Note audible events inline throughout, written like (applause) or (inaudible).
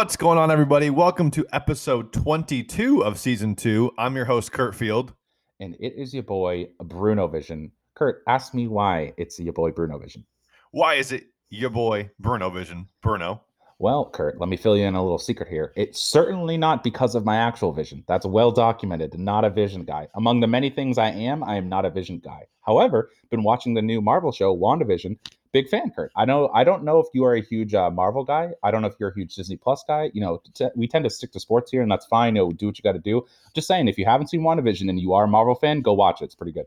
What's going on, everybody? Welcome to episode 22 of season two. I'm your host, Kurt Field. and it is your boy Bruno Vision. Kurt, ask me why it's your boy Bruno Vision. Why is it your boy, Bruno Vision? Bruno. Well, Kurt, let me fill you in a little secret here. It's certainly not because of my actual vision. That's well documented. Not a vision guy. Among the many things I am, I am not a vision guy. However, been watching the new Marvel show, WandaVision. Big fan, Kurt. I know. I don't know if you are a huge uh, Marvel guy. I don't know if you're a huge Disney Plus guy. You know, t- we tend to stick to sports here, and that's fine. You know, do what you got to do. Just saying, if you haven't seen WandaVision and you are a Marvel fan, go watch it. It's pretty good.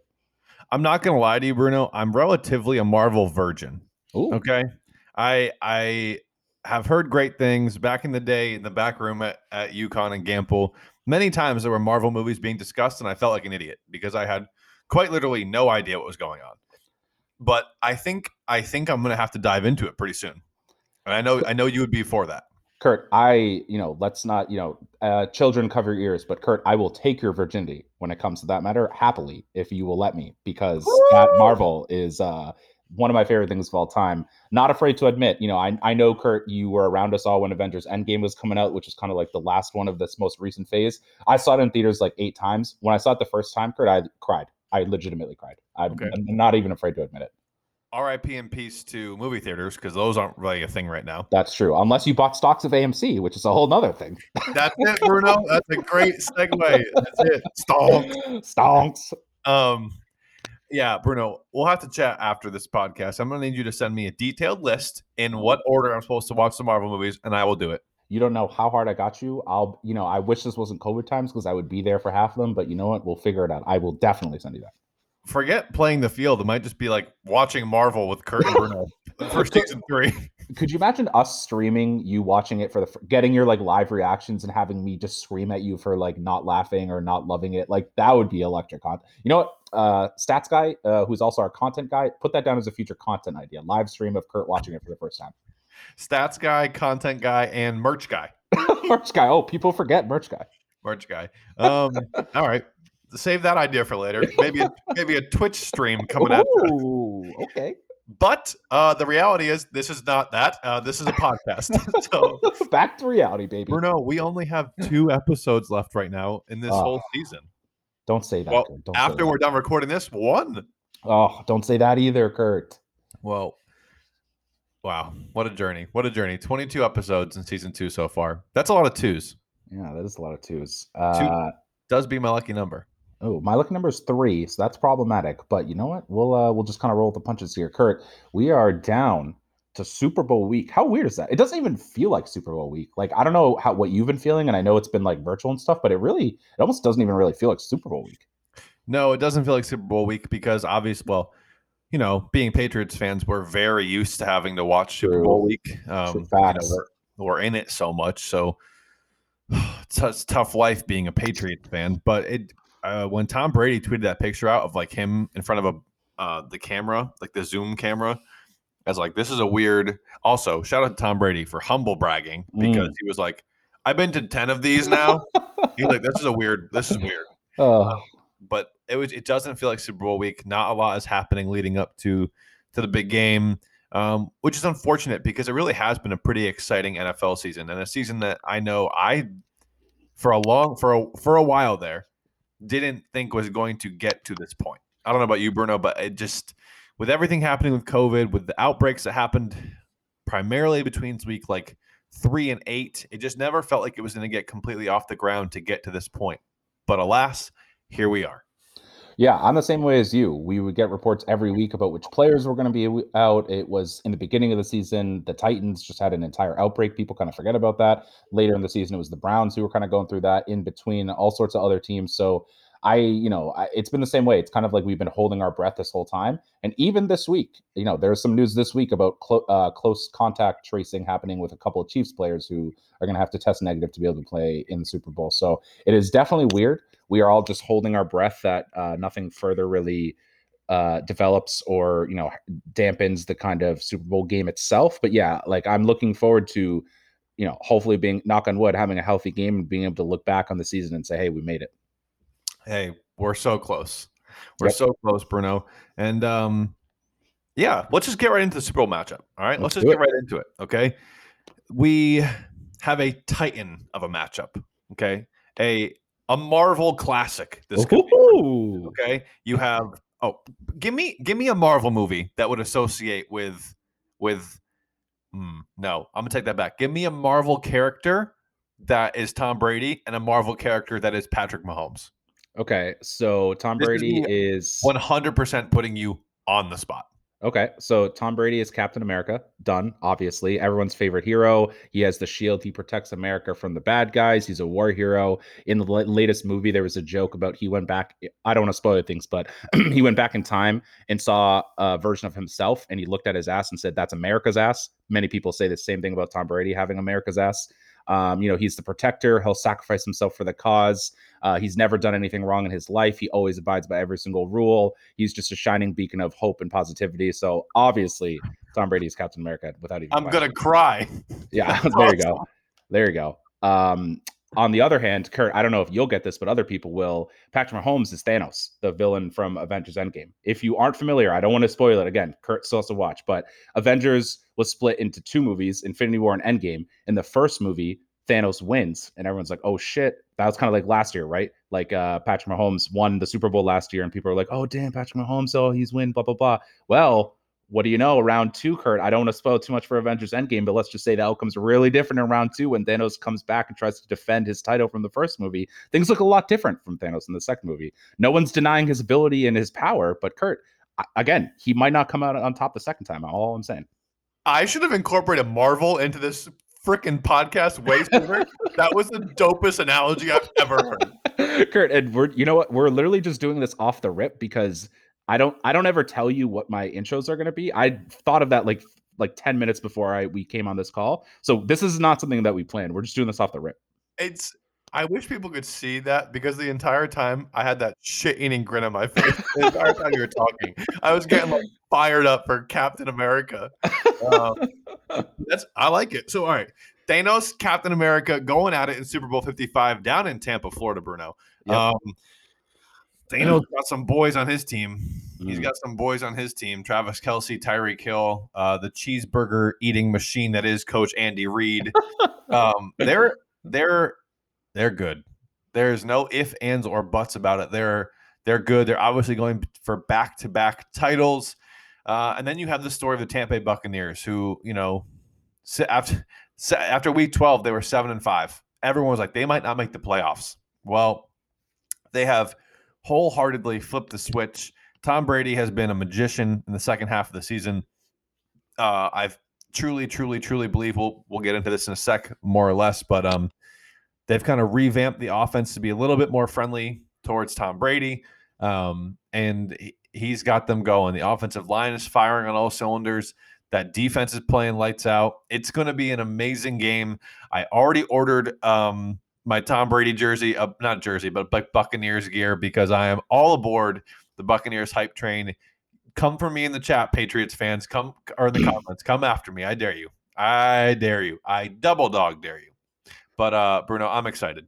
I'm not gonna lie to you, Bruno. I'm relatively a Marvel virgin. Ooh, Okay. I I have heard great things back in the day in the back room at, at Yukon and Gamble. Many times there were Marvel movies being discussed, and I felt like an idiot because I had quite literally no idea what was going on. But I think I think I'm gonna have to dive into it pretty soon. And I know I know you would be for that. Kurt, I, you know, let's not, you know, uh, children cover your ears, but Kurt, I will take your virginity when it comes to that matter happily if you will let me, because that Marvel is uh, one of my favorite things of all time. Not afraid to admit, you know, I, I know, Kurt, you were around us all when Avengers Endgame was coming out, which is kind of like the last one of this most recent phase. I saw it in theaters like eight times. When I saw it the first time, Kurt, I cried. I legitimately cried. I'm, Okay. I'm not even afraid to admit it. RIP and peace to movie theaters because those aren't really a thing right now. That's true. Unless you bought stocks of AMC, which is a whole nother thing. (laughs) That's it, Bruno. That's a great segue. That's it. Stomp. Stonks. Um, yeah, Bruno, we'll have to chat after this podcast. I'm gonna need you to send me a detailed list in what order I'm supposed to watch the Marvel movies, and I will do it. You don't know how hard I got you. I'll, you know, I wish this wasn't COVID times because I would be there for half of them. But you know what? We'll figure it out. I will definitely send you that. Forget playing the field. It might just be like watching Marvel with Kurt and Bruno (laughs) for season three. Could you imagine us streaming you watching it for the getting your like live reactions and having me just scream at you for like not laughing or not loving it? Like that would be electric content. You know what? Uh, stats guy, uh, who's also our content guy, put that down as a future content idea. Live stream of Kurt watching it for the first time. Stats guy, content guy, and merch guy. (laughs) merch guy. Oh, people forget merch guy. Merch guy. Um, (laughs) all right. Save that idea for later. Maybe a, maybe a Twitch stream coming up. Ooh, okay. But uh, the reality is, this is not that. Uh, this is a podcast. (laughs) so, Back to reality, baby. Bruno, we only have two episodes left right now in this Oh, whole season. Don't say that. Well, Don't say After that. we're done recording this, one. Oh, don't say that either, Kurt. Well, wow, what a journey! What a journey! Twenty-two episodes in season two so far. That's a lot of twos. Yeah, that is a lot of twos. Uh, Does be my lucky number. oh, my lucky number is three, so that's problematic. But you know what? We'll uh, we'll just kind of roll with the punches here, Kurt. We are down to Super Bowl week. How weird is that? It doesn't even feel like Super Bowl week. Like I don't know how what you've been feeling, and I know it's been like virtual and stuff, but it really it almost doesn't even really feel like Super Bowl week. No, it doesn't feel like Super Bowl week because obviously, well, you know, being Patriots fans, we're very used to having to watch Super True. Bowl week. Um, you know, we're, we're in it so much, so (sighs) it's, a- it's tough life being a Patriots fan. But it uh, when Tom Brady tweeted that picture out of like him in front of a uh, the camera, like the Zoom camera, I was like, this is a weird. Also, shout out to Tom Brady for humble bragging because he was like, I've been to ten of these now. He's like, this is a weird. This is weird (laughs) Oh, but it was it doesn't feel like Super Bowl week. Not a lot is happening leading up to to the big game, um, which is unfortunate because it really has been a pretty exciting NFL season and a season that I know I for a long for a for a while there didn't think was going to get to this point. I don't know about you, Bruno, but it just with everything happening with COVID, with the outbreaks that happened primarily between week like three and eight, it just never felt like it was going to get completely off the ground to get to this point. But alas, here we are. Yeah, I'm the same way as you. We would get reports every week about which players were going to be out. It was in the beginning of the season, the Titans just had an entire outbreak. People kind of forget about that. Later in the season, it was the Browns who were kind of going through that in between all sorts of other teams. So I, you know, I, it's been the same way. It's kind of like we've been holding our breath this whole time. And even this week, you know, there's some news this week about clo- uh, close contact tracing happening with a couple of Chiefs players who are going to have to test negative to be able to play in the Super Bowl. So it is definitely weird. We are all just holding our breath that uh, nothing further really uh, develops or you know dampens the kind of Super Bowl game itself. But yeah, like I'm looking forward to, you know, hopefully being knock on wood, having a healthy game and being able to look back on the season and say, hey, we made it. Hey, we're so close. We're Yep. so close, Bruno. And um, Yeah, let's just get right into the Super Bowl matchup. All right, let's, Let's just get it. right into it. Okay, we have a titan of a matchup. Okay, a a Marvel classic. This. Okay, you have oh, give me give me a Marvel movie that would associate with with. Hmm, no, I'm gonna take that back. Give me a Marvel character that is Tom Brady and a Marvel character that is Patrick Mahomes. Okay, so Tom This Brady is 100% putting you on the spot. Okay, so Tom Brady is Captain America. Done, obviously. Everyone's favorite hero. He has the shield. He protects America from the bad guys. He's a war hero. In the latest movie, there was a joke about he went back. I don't want to spoil things, but (clears throat) he went back in time and saw a version of himself and he looked at his ass and said, That's America's ass. Many people say the same thing about Tom Brady having America's ass. Um, you know, he's the protector. He'll sacrifice himself for the cause. Uh, he's never done anything wrong in his life. He always abides by every single rule. He's just a shining beacon of hope and positivity. So obviously, Tom Brady is Captain America without even. I'm gonna cry. Yeah, (laughs) there you go. There you go. Um, on the other hand, Kurt, I don't know if you'll get this, but other people will. Patrick Mahomes is Thanos, the villain from Avengers Endgame. If you aren't familiar, I don't want to spoil it again. Kurt still has to watch, but Avengers was split into two movies, Infinity War and Endgame. In the first movie, Thanos wins, and everyone's like, "Oh shit!" That was kind of like last year, right? Like uh, Patrick Mahomes won the Super Bowl last year, and people are like, "Oh damn, Patrick Mahomes! Oh, he's win." Blah blah blah. Well, what do you know? Round two, Kurt. I don't want to spoil too much for Avengers Endgame, but let's just say the outcome's really different in round two when Thanos comes back and tries to defend his title from the first movie. Things look a lot different from Thanos in the second movie. No one's denying his ability and his power, but Kurt, again, he might not come out on top the second time. All I'm saying. I should have incorporated Marvel into this freaking podcast way sooner. that was the dopest analogy I've ever heard. Kurt, and we're you know what? We're literally just doing this off the rip because I don't I don't ever tell you what my intros are gonna be. I thought of that like like 10 minutes before I we came on this call. So this is not something that we planned. We're just doing this off the rip. It's. I wish people could see that because the entire time I had that shit-eating grin on my (laughs) face. The entire time you were talking, I was getting like fired up for Captain America. Um, that's I like it. So all right, Thanos, Captain America, going at it in Super Bowl Fifty Five down in Tampa, Florida. Bruno. Yep. Um, Thanos got some boys on his team. He's got some boys on his team: Travis Kelce, Tyreek Hill, uh, the cheeseburger eating machine that is Coach Andy Reid. (laughs) um, they're they're they're good. There's no if, ands, or buts about it. They're they're good. They're obviously going for back to back titles. Uh, and then you have the story of the Tampa Bay Buccaneers, who you know, after after week twelve, they were seven and five. Everyone was like, they might not make the playoffs. Well, they have wholeheartedly flipped the switch. Tom Brady has been a magician in the second half of the season. Uh, I've truly, truly, truly believe we'll we'll get into this in a sec, more or less, but um, they've kind of revamped the offense to be a little bit more friendly towards Tom Brady. Um, and he, he's got them going. The offensive line is firing on all cylinders. That defense is playing lights out. It's going to be an amazing game. I already ordered um, my Tom Brady jersey, uh, not jersey, but like Buccaneers gear because I am all aboard the Buccaneers hype train. Come for me in the chat, Patriots fans. Come or in the (clears throat) comments. Come after me. I dare you. I dare you. I double dog dare you. But uh, Bruno, I'm excited.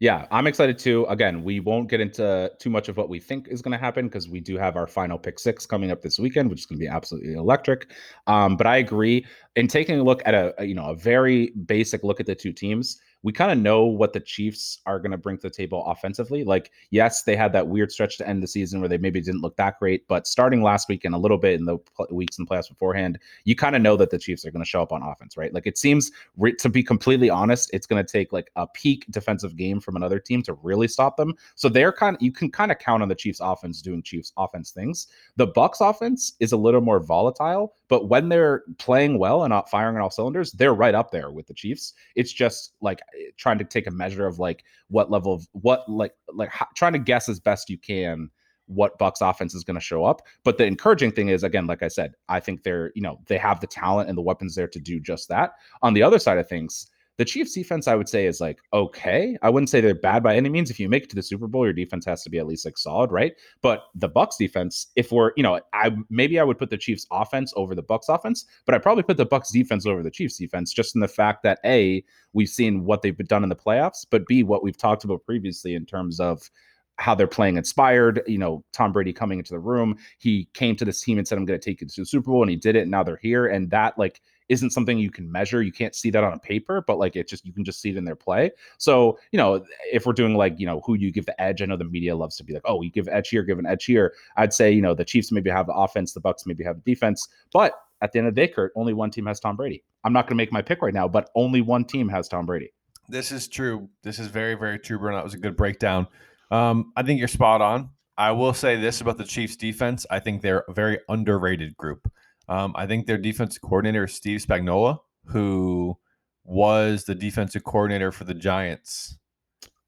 Yeah, I'm excited too. Again, we won't get into too much of what we think is going to happen because we do have our final pick six coming up this weekend, which is going to be absolutely electric. Um, but I agree. In taking a look at a, a, you know a very basic look at the two teams, we kind of know what the Chiefs are going to bring to the table offensively. Like, yes, they had that weird stretch to end the season where they maybe didn't look that great, but starting last week and a little bit in the pl- weeks the playoffs beforehand, you kind of know that the Chiefs are going to show up on offense, right? Like, it seems re- to be completely honest, it's going to take like a peak defensive game from another team to really stop them. So they're kind of you can kind of count on the Chiefs offense doing Chiefs offense things. The Bucks offense is a little more volatile, but when they're playing well and not firing on all cylinders, they're right up there with the Chiefs. It's just like eh, trying to take a measure of like what level of what like like how, trying to guess as best you can what Bucks offense is going to show up. But the encouraging thing is again, like I said, I think they're, you know, they have the talent and the weapons there to do just that. On the other side of things, the Chiefs defense, I would say, is like okay. I wouldn't say they're bad by any means. If you make it to the Super Bowl, your defense has to be at least like solid, right? But the Bucks defense, if we're, you know, I maybe I would put the Chiefs offense over the Bucks offense, but I probably put the Bucks defense over the Chiefs defense, just in the fact that a we've seen what they've done in the playoffs, but b what we've talked about previously in terms of how they're playing inspired. You know, Tom Brady coming into the room, he came to this team and said, "I'm going to take you to the Super Bowl," and he did it. And now they're here, and that like isn't something you can measure. You can't see that on a paper, but like it just you can just see it in their play. So you know, if we're doing like you know who you give the edge, I know the media loves to be like, oh, you give edge here, give an edge here. I'd say you know the Chiefs maybe have the offense, the Bucks maybe have the defense, but at the end of the day, Kurt, only one team has Tom Brady. I'm not going to make my pick right now, but only one team has Tom Brady. This is true. This is very, very true, Bruno. That was a good breakdown. Um, I think you're spot on. I will say this about the Chiefs defense. I think they're a very underrated group. Um, I think their defensive coordinator is Steve Spagnuolo, who was the defensive coordinator for the Giants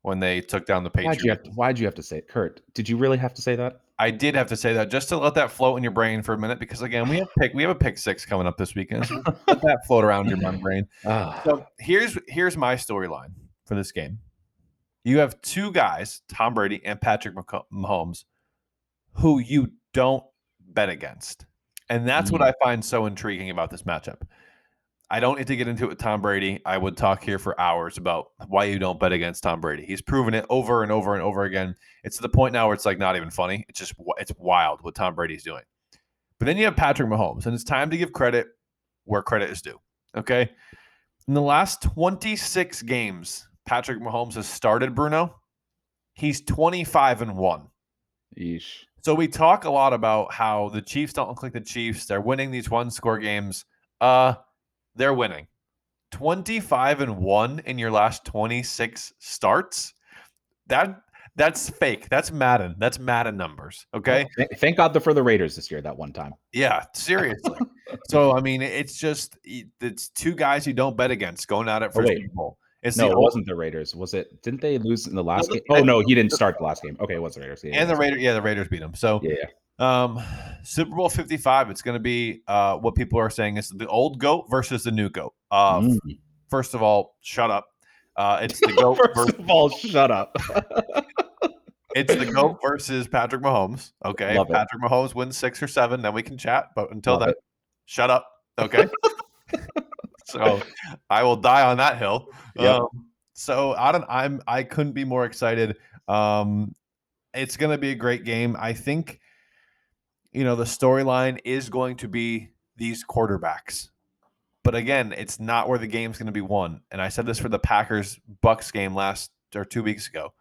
when they took down the Patriots. Why'd you have to, why'd you have to say it, Kurt? Did you really have to say that? I did have to say that just to let that float in your brain for a minute because again we have pick we have a pick six coming up this weekend. So (laughs) let that float around your mind brain. Ah, So here's here's my storyline for this game. You have two guys, Tom Brady and Patrick Mahomes, who you don't bet against, and that's what Mm. I find so intriguing about this matchup. I don't need to get into it with Tom Brady. I would talk here for hours about why you don't bet against Tom Brady. He's proven it over and over and over again. It's to the point now where it's like not even funny. It's just it's wild what Tom Brady's doing. But then you have Patrick Mahomes, and it's time to give credit where credit is due. Okay. In the last 26 games, Patrick Mahomes has started Bruno. He's 25 and 1. yeesh. So we talk a lot about how the Chiefs don't look like the Chiefs. They're winning these one score games. Uh they're winning. 25 and 1 in your last 26 starts. That that's fake. That's Madden. That's Madden numbers. Okay? Thank God for the Raiders this year. That one time. Yeah, seriously. (laughs) so I mean, it's just it's two guys you don't bet against going at it for Oh, wait. Super Bowl. It's No, the it wasn't the Raiders. Was it? Didn't they lose in the last game? Oh no, he didn't start the last game. Okay, it was the Raiders. Yeah, and the Raiders. Yeah, the Raiders beat them. So Yeah. Um, Super Bowl 55, it's going to be uh, what people are saying is the old GOAT versus the new GOAT. Uh, Mm. First of all, shut up. Uh, it's the (laughs) GOAT. First versus, of all, shut up. (laughs) it's the GOAT versus Patrick Mahomes. Okay. Love If it. Patrick Mahomes wins six or seven, then we can chat. But until Love then, it. shut up. Okay. (laughs) (laughs) so I will die on that hill. Yep. Um, so I don't I'm I couldn't be more excited. Um it's gonna be a great game. I think you know the storyline is going to be these quarterbacks. But again, it's not where the game's going to be won. And I said this for the Packers Bucks game last or 2 weeks ago.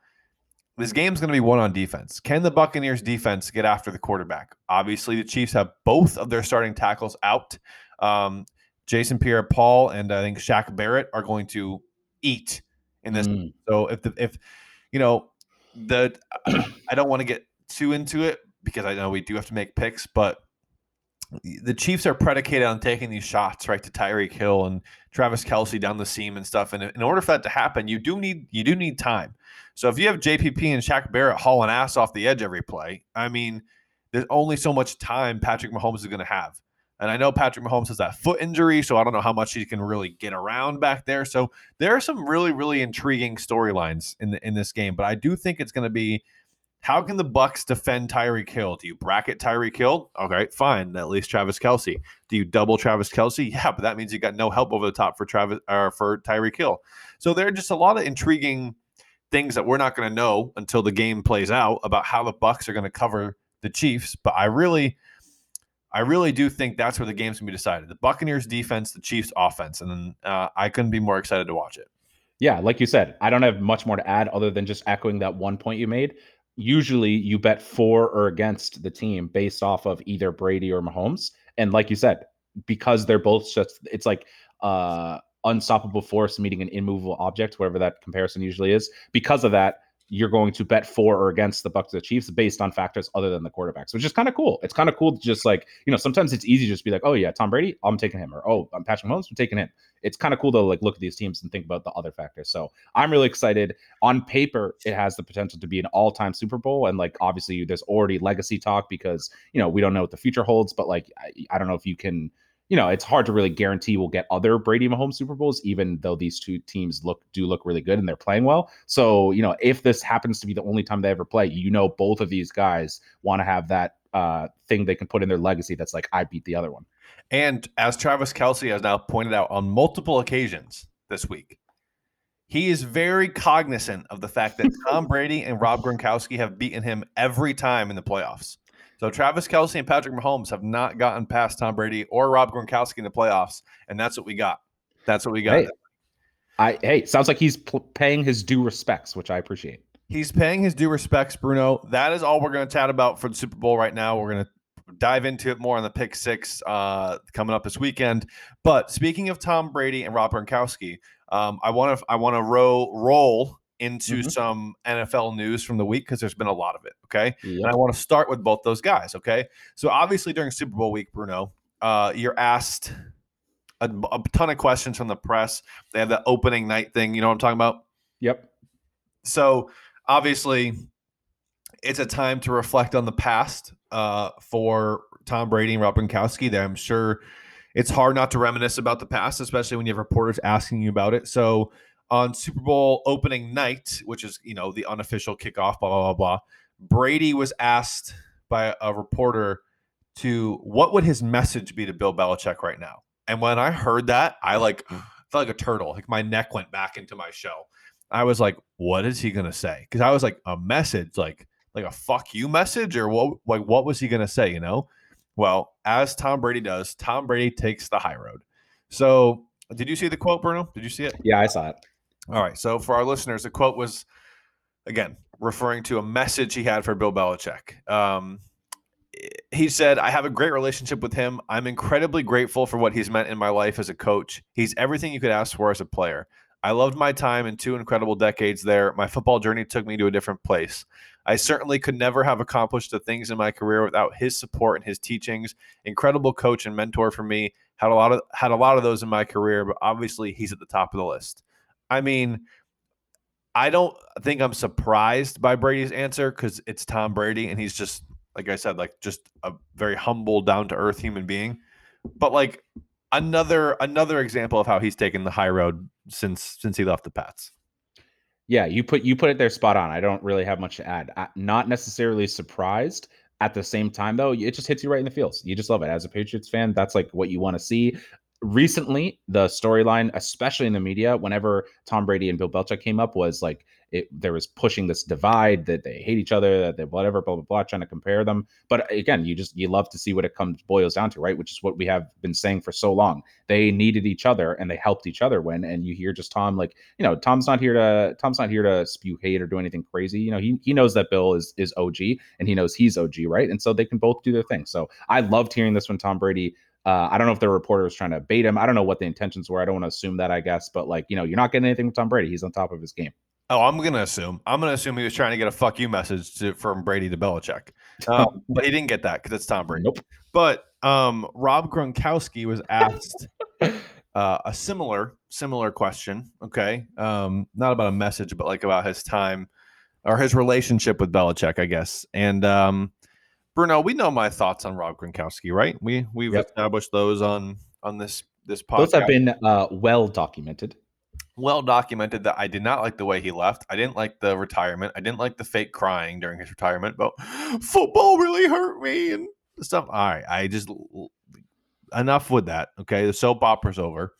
This game's going to be won on defense. Can the Buccaneers defense get after the quarterback? Obviously, the Chiefs have both of their starting tackles out. Um, Jason Pierre-Paul and I think Shaq Barrett are going to eat in this. Mm. So if the if you know the (clears throat) I don't want to get too into it because I know we do have to make picks, but the Chiefs are predicated on taking these shots right to Tyreek Hill and Travis Kelce down the seam and stuff. And in order for that to happen, you do need you do need time. So if you have JPP and Shaq Barrett hauling ass off the edge every play, I mean, there's only so much time Patrick Mahomes is going to have. And I know Patrick Mahomes has that foot injury, so I don't know how much he can really get around back there. So there are some really, really intriguing storylines in the, in this game. But I do think it's going to be how can the Bucks defend Tyreek Hill? Do you bracket Tyreek Hill? Okay, fine. At least Travis Kelce. Do you double Travis Kelce? (laughs) Yeah, but that means you got no help over the top for Travis or for Tyreek Hill. So there are just a lot of intriguing things that we're not going to know until the game plays out about how the Bucks are going to cover the Chiefs. But I really, I really do think that's where the game's to be decided. The Buccaneers defense, the Chiefs offense, and uh, I couldn't be more excited to watch it. Yeah, like you said, I don't have much more to add other than just echoing that one point you made. Usually you bet for or against the team based off of either Brady or Mahomes. And like you said, because they're both just it's like uh unstoppable force meeting an immovable object, whatever that comparison usually is. Because of that, you're going to bet for or against the Bucks the Chiefs based on factors other than the quarterbacks, which is kind of cool. It's kind of cool to just like, you know, sometimes it's easy to just be like, oh yeah, Tom Brady, I'm taking him, or oh, I'm Patrick Mahomes, I'm taking him. It's kind of cool to like look at these teams and think about the other factors. So I'm really excited. On paper, it has the potential to be an all-time Super Bowl, and like obviously, there's already legacy talk because you know we don't know what the future holds. But like, I, I don't know if you can you know, it's hard to really guarantee we'll get other Brady Mahomes Super Bowls, even though these two teams look do look really good and they're playing well. So, you know, if this happens to be the only time they ever play, you know, both of these guys want to have that uh, thing they can put in their legacy that's like, I beat the other one. And as Travis Kelce has now pointed out on multiple occasions this week, he is very cognizant of the fact that Tom Brady and Rob Gronkowski have beaten him every time in the playoffs. So Travis Kelce and Patrick Mahomes have not gotten past Tom Brady or Rob Gronkowski in the playoffs, and that's what we got. That's what we got. Hey, I hey, sounds like he's paying his due respects, which I appreciate. He's paying his due respects, Bruno. That is all we're going to chat about for the Super Bowl right now. We're going to dive into it more on the pick six uh, coming up this weekend. But speaking of Tom Brady and Rob Gronkowski, um, I want to I want to roll roll into Mhm. some NFL news from the week because there's been a lot of it. Okay, and I want to start with both those guys. Okay, so obviously during Super Bowl week, Bruno, uh, you're asked a, a ton of questions from the press. They have the opening night thing. You know what I'm talking about? Yep. So obviously, it's a time to reflect on the past uh, for Tom Brady and Rob Gronkowski. That I'm sure it's hard not to reminisce about the past, especially when you have reporters asking you about it. So on Super Bowl opening night, which is you know the unofficial kickoff, blah blah blah blah, Brady was asked by a reporter to what would his message be to Bill Belichick right now. And when I heard that, I like (sighs) felt like a turtle. Like my neck went back into my shell. I was like, what is he gonna say? Because I was like, a message, like like a fuck you message, or what like what was he gonna say, you know? Well, as Tom Brady does, Tom Brady takes the high road. So did you see the quote, Bruno? Did you see it? Yeah, I saw it. All right. So for our listeners, the quote was again referring to a message he had for Bill Belichick. Um, he said, I have a great relationship with him. I'm incredibly grateful for what he's meant in my life as a coach. He's everything you could ask for as a player. I loved my time in two incredible decades there. My football journey took me to a different place. I certainly could never have accomplished the things in my career without his support and his teachings. Incredible coach and mentor for me. Had a lot of had a lot of those in my career, but obviously he's at the top of the list. I mean, I don't think I'm surprised by Brady's answer because it's Tom Brady and he's just like I said, like just a very humble, down to earth human being. But like another another example of how he's taken the high road since since he left the Pats. Yeah, you put you put it there spot on. I don't really have much to add. I, not necessarily surprised. At the same time, though, it just hits you right in the feels. You just love it as a Patriots fan. That's like what you want to see. Recently, the storyline, especially in the media, whenever Tom Brady and Bill Belichick came up, was like it. There was pushing this divide that they hate each other, that they whatever, blah blah blah, trying to compare them. But uh, again, you just you love to see what it comes boils down to, right? Which is what we have been saying for so long. They needed each other and they helped each other win. And you hear just Tom like you know, Tom's not here to Tom's not here to spew hate or do anything crazy. You know, he he knows that Bill is is OG and he knows he's OG, right? And so they can both do their thing. So I loved hearing this when Tom Brady. Uh, I don't know if the reporter was trying to bait him. I don't know what the intentions were. I don't want to assume that, I guess. But like, you know, you're not getting anything from Tom Brady. He's on top of his game. Oh, I'm gonna assume. I'm gonna assume he was trying to get a fuck you message to, from Brady to Belichick, um, (laughs) but he didn't get that because it's Tom Brady. Nope. But um, Rob Gronkowski was (laughs) asked uh, a similar similar question. Okay, um, not about a message, but like about his time or his relationship with Belichick, I guess. And um, Bruno, we know my thoughts on Rob Gronkowski, right? We we've Yep. established those on on this this podcast. Those have been uh, well documented. well documented that I did not like the way he left. I didn't like the retirement. I didn't like the fake crying during his retirement. But (gasps) football really hurt me and stuff. All right, I just enough with that. Okay, the soap opera's over.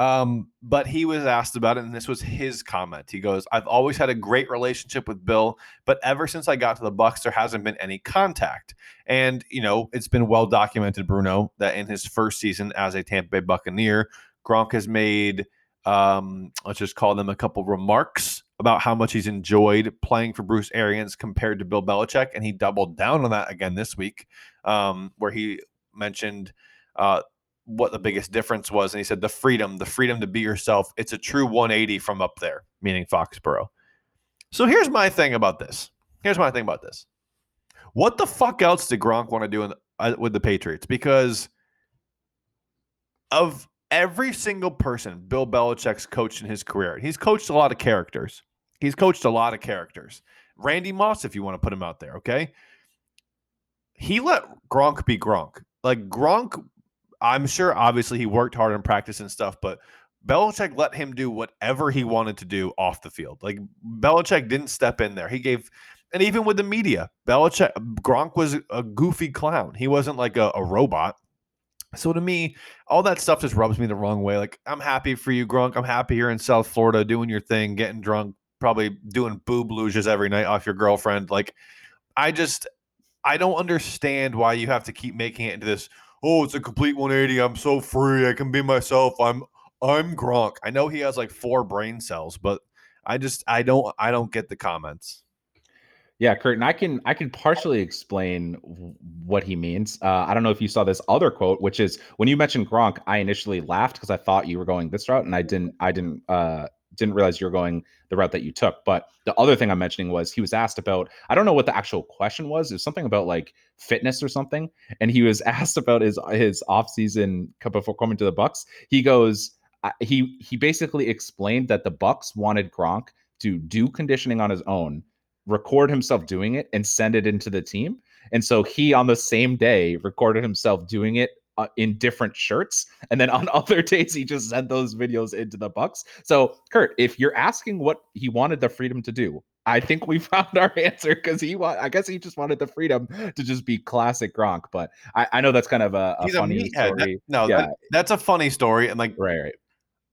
Um, but he was asked about it, and this was his comment. He goes, "I've always had a great relationship with Bill, but ever since I got to the Bucks, there hasn't been any contact." And you know, it's been well documented, Bruno, that in his first season as a Tampa Bay Buccaneer, Gronk has made um, let's just call them a couple remarks about how much he's enjoyed playing for Bruce Arians compared to Bill Belichick, and he doubled down on that again this week, um, where he mentioned uh, what the biggest difference was, and he said the freedom, the freedom to be yourself. It's a true 180 from up there, meaning Foxborough. So here's my thing about this. Here's my thing about this. What the fuck else did Gronk want to do in, uh, with the Patriots? Because of every single person Bill Belichick's coached in his career, he's coached a lot of characters. He's coached a lot of characters. Randy Moss, if you want to put him out there, okay? He let Gronk be Gronk. Like Gronk, I'm sure obviously he worked hard in practice and stuff, but Belichick let him do whatever he wanted to do off the field. Like Belichick didn't step in there. He gave, and even with the media, Belichick, Gronk was a goofy clown. He wasn't like a, a robot. So to me, all that stuff just rubs me the wrong way. Like I'm happy for you, Gronk. I'm happy you're in South Florida doing your thing, getting drunk, probably doing boob luges every night off your girlfriend. Like I just I don't understand why you have to keep making it into this. Oh, it's a complete 180. I'm so free. I can be myself. I'm I'm Gronk. I know he has like four brain cells, but I just I don't I don't get the comments. Yeah, Kurt, and I can I can partially explain what he means. Uh, I don't know if you saw this other quote, which is when you mentioned Gronk, I initially laughed because I thought you were going this route, and I didn't I didn't uh, didn't realize you're going the route that you took. But the other thing I'm mentioning was he was asked about I don't know what the actual question was. It was something about like fitness or something, and he was (laughs) asked about his his off season before coming to the Bucks. He goes he he basically explained that the Bucks wanted Gronk to do conditioning on his own record himself doing it and send it into the team. And so he on the same day recorded himself doing it uh, in different shirts and then on (laughs) other days he just sent those videos into the bucks so kurt if you're asking what he wanted the freedom to do i think we (laughs) found our answer because he want i guess he just wanted the freedom to just be classic gronk but i, I know that's kind of a, a funny a story that, no yeah. that, that's a funny story and like right right.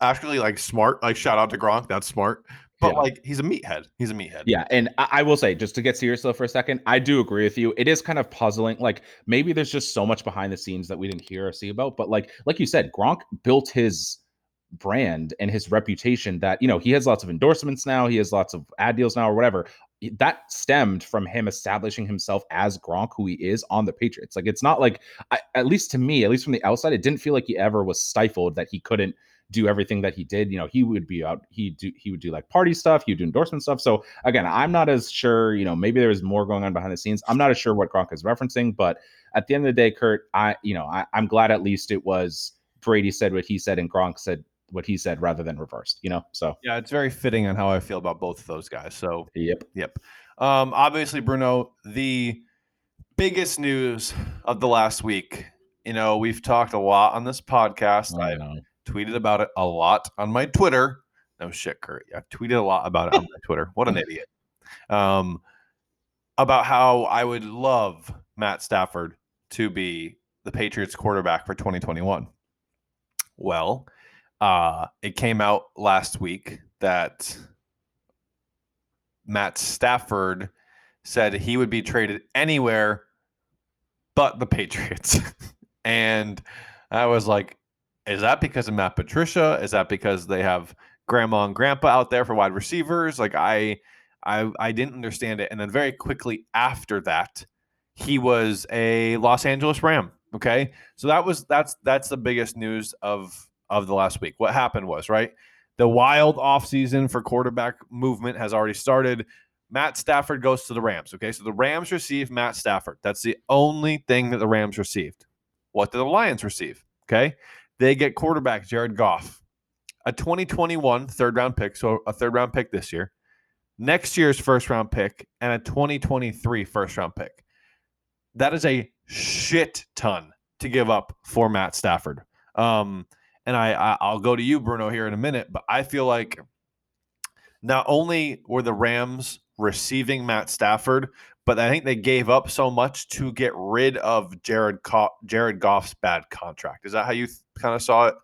actually like smart like shout out to gronk that's smart but yeah. like he's a meathead. He's a meathead. Yeah, and I, I, will say, just to get serious though for a second, I do agree with you. It is kind of puzzling. Like maybe there's just so much behind the scenes that we didn't hear or see about. But like, like you said, Gronk built his brand and his reputation that you know he has lots of endorsements now. He has lots of ad deals now or whatever. That stemmed from him establishing himself as Gronk, who he is on the Patriots. Like it's not like, I, at least to me, at least from the outside, it didn't feel like he ever was stifled that he couldn't do everything that he did. You know, he would be out, he do he would do like party stuff, he would do endorsement stuff. So again, I'm not as sure, you know, maybe there was more going on behind the scenes. I'm not as sure what Gronk is referencing, but at the end of the day, Kurt, I you know, I, I'm glad at least it was Brady said what he said and Gronk said what he said rather than reversed, you know. So yeah, it's very fitting on how I feel about both of those guys. So yep, yep. Um, obviously, Bruno, the biggest news of the last week. You know, we've talked a lot on this podcast. I know tweeted about it a lot on my Twitter. No shit, Kurt. I've tweeted a lot about it on my Twitter. What an (laughs) idiot. Um, about how I would love Matt Stafford to be the Patriots quarterback for 2021. Well, uh, it came out last week that Matt Stafford said he would be traded anywhere but the Patriots. (laughs) and I was like, is that because of Matt Patricia? Is that because they have grandma and grandpa out there for wide receivers? Like I I I didn't understand it. And then very quickly after that, he was a Los Angeles Ram. Okay. So that was that's that's the biggest news of of the last week. What happened was, right? The wild offseason for quarterback movement has already started. Matt Stafford goes to the Rams. Okay. So the Rams receive Matt Stafford. That's the only thing that the Rams received. What did the Lions receive? Okay. They get quarterback Jared Goff, a 2021 third round pick, so a third round pick this year, next year's first round pick, and a 2023 first round pick. That is a shit ton to give up for Matt Stafford. Um, and I, I I'll go to you, Bruno, here in a minute, but I feel like not only were the Rams receiving Matt Stafford, but I think they gave up so much to get rid of Jared Co- Jared Goff's bad contract. Is that how you th- kind of saw it?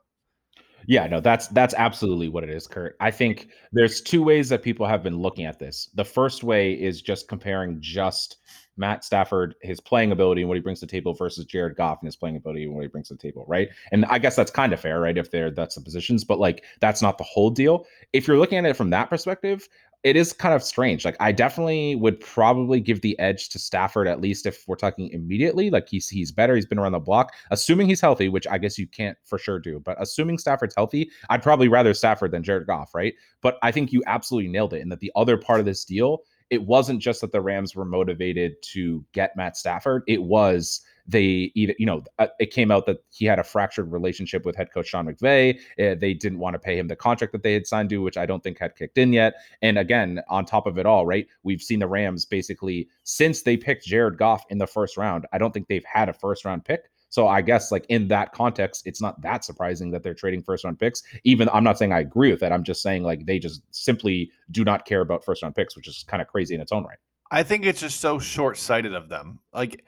Yeah, no, that's that's absolutely what it is, Kurt. I think there's two ways that people have been looking at this. The first way is just comparing just Matt Stafford, his playing ability and what he brings to the table versus Jared Goff and his playing ability and what he brings to the table, right? And I guess that's kind of fair, right? If they're that's the positions, but like that's not the whole deal. If you're looking at it from that perspective, it is kind of strange. Like I definitely would probably give the edge to Stafford at least if we're talking immediately. Like he's he's better. He's been around the block. Assuming he's healthy, which I guess you can't for sure do, but assuming Stafford's healthy, I'd probably rather Stafford than Jared Goff, right? But I think you absolutely nailed it. And that the other part of this deal, it wasn't just that the Rams were motivated to get Matt Stafford. It was they either you know uh, it came out that he had a fractured relationship with head coach Sean McVay. Uh, they didn't want to pay him the contract that they had signed to, which I don't think had kicked in yet. And again, on top of it all, right, we've seen the Rams basically since they picked Jared Goff in the first round. I don't think they've had a first round pick. So I guess like in that context, it's not that surprising that they're trading first round picks. Even I'm not saying I agree with that. I'm just saying like they just simply do not care about first round picks, which is kind of crazy in its own right. I think it's just so short sighted of them. Like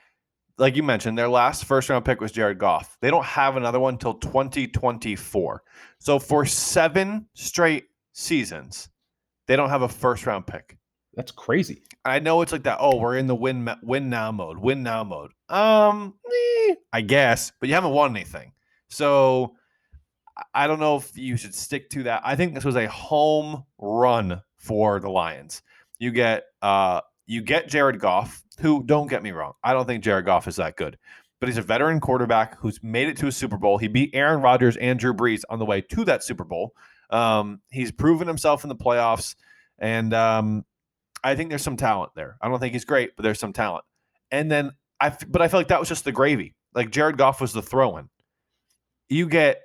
like you mentioned, their last first round pick was Jared Goff. They don't have another one until 2024. So for seven straight seasons, they don't have a first round pick. That's crazy. I know it's like that. Oh, we're in the win win now mode. Win now mode. Um, eh, I guess, but you haven't won anything. So I- I don't know if you should stick to that. I think this was a home run for the Lions. You get uh you get Jared Goff, who don't get me wrong, I don't think Jared Goff is that good. But he's a veteran quarterback who's made it to a Super Bowl. He beat Aaron Rodgers and Drew Brees on the way to that Super Bowl. Um, he's proven himself in the playoffs, and um, I think there's some talent there. I don't think he's great, but there's some talent. And then I, but I feel like that was just the gravy. Like Jared Goff was the throw-in. You get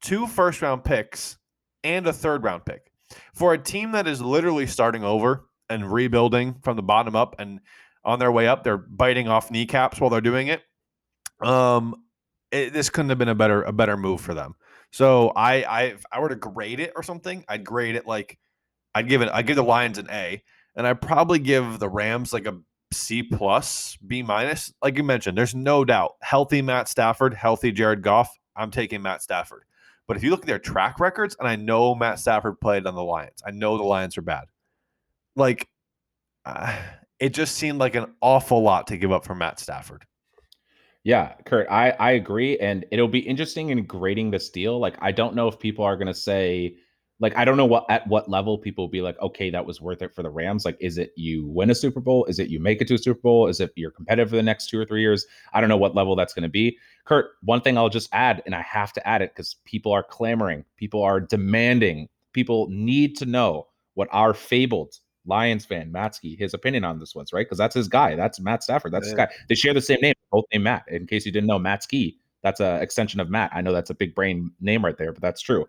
two first-round picks and a third-round pick for a team that is literally starting over and rebuilding from the bottom up and on their way up. They're biting off kneecaps while they're doing it. Um, it, this couldn't have been a better a better move for them. So I, I if I were to grade it or something, I'd grade it like I'd give it I'd give the Lions an A, and I'd probably give the Rams like a C plus, B minus. Like you mentioned, there's no doubt healthy Matt Stafford, healthy Jared Goff. I'm taking Matt Stafford. But if you look at their track records, and I know Matt Stafford played on the Lions, I know the Lions are bad. Like, uh, it just seemed like an awful lot to give up for Matt Stafford. Yeah, Kurt, I I agree, and it'll be interesting in grading this deal. Like, I don't know if people are gonna say, like, I don't know what at what level people will be like, okay, that was worth it for the Rams. Like, is it you win a Super Bowl? Is it you make it to a Super Bowl? Is it you're competitive for the next two or three years? I don't know what level that's gonna be. Kurt, one thing I'll just add, and I have to add it because people are clamoring, people are demanding, people need to know what our fabled Lions fan, Matsky, his opinion on this was, right? Because that's his guy. That's Matt Stafford. That's his guy. They share the same name, both name Matt. In case you didn't know, Matt Ski, that's a extension of Matt. I know that's a big brain name right there, but that's true.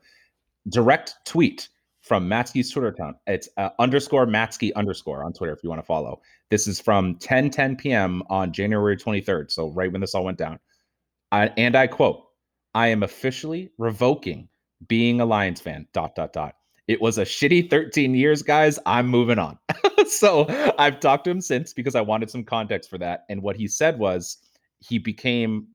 Direct tweet from Matsky's Twitter account. It's uh, underscore Matsky underscore on Twitter if you want to follow. This is from 10 10 p.m. on January 23rd. So right when this all went down. I, and I quote, I am officially revoking being a Lions fan. Dot dot dot. It was a shitty 13 years, guys. I'm moving on. (laughs) so I've talked to him since because I wanted some context for that. And what he said was he became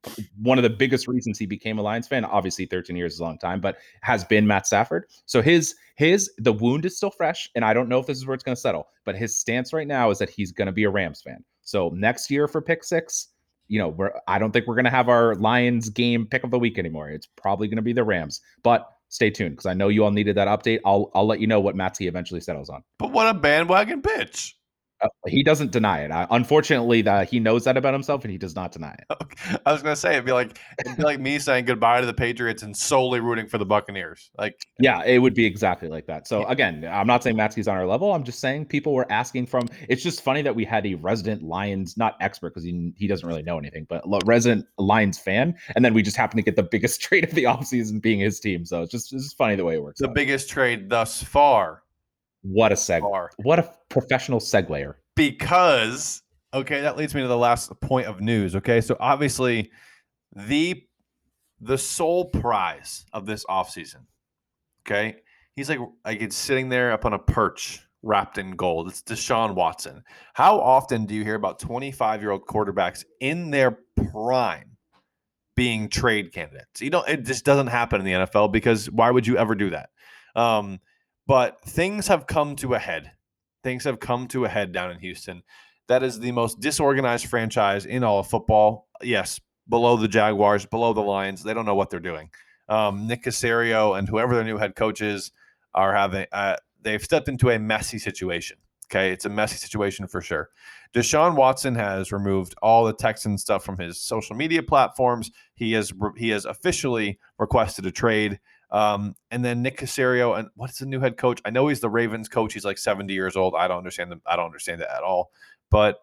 one of the biggest reasons he became a Lions fan. Obviously, 13 years is a long time, but has been Matt Stafford. So his his the wound is still fresh, and I don't know if this is where it's going to settle. But his stance right now is that he's going to be a Rams fan. So next year for pick six, you know, we're I don't think we're going to have our Lions game pick of the week anymore. It's probably going to be the Rams, but stay tuned because I know you all needed that update. I'll I'll let you know what Matsky eventually settles on. But what a bandwagon bitch. Uh, he doesn't deny it. Uh, unfortunately, that he knows that about himself and he does not deny it. (laughs) I was gonna say it'd be like it'd be like me saying goodbye to the Patriots and solely rooting for the Buccaneers. Like Yeah, it would be exactly like that. So again, I'm not saying Matsky's on our level. I'm just saying people were asking from. It's just funny that we had a resident Lions, not expert because he he doesn't really know anything, but a resident Lions fan, and then we just happened to get the biggest (laughs) trade of the offseason being his team. So it's just it's just funny the way it works. the out. biggest trade thus far. What a seg, what a professional segwayer. because okay that leads me to the last point of news okay? So obviously the the sole prize of this offseason okay? He's like like it's sitting there up on a perch wrapped in gold. It's deshaun watson. How often do you hear about 25 year old quarterbacks in their prime being trade candidates? You know it just doesn't happen in the nfl because why would you ever do that? Um but things have come to a head things have come to a head down in Houston. That is the most disorganized franchise in all of football. Yes, below the Jaguars, below the Lions. They don't know what they're doing. Um, Nick Caserio and whoever their new head coach is are having. Uh, they've stepped into a messy situation. Okay, it's a messy situation for sure. Deshaun Watson has removed all the Texan stuff from his social media platforms. He has he has officially requested a trade. Um, and then Nick Caserio and what's the new head coach? I know he's the Ravens coach. He's like 70 years old. I don't understand them. I don't understand it at all. But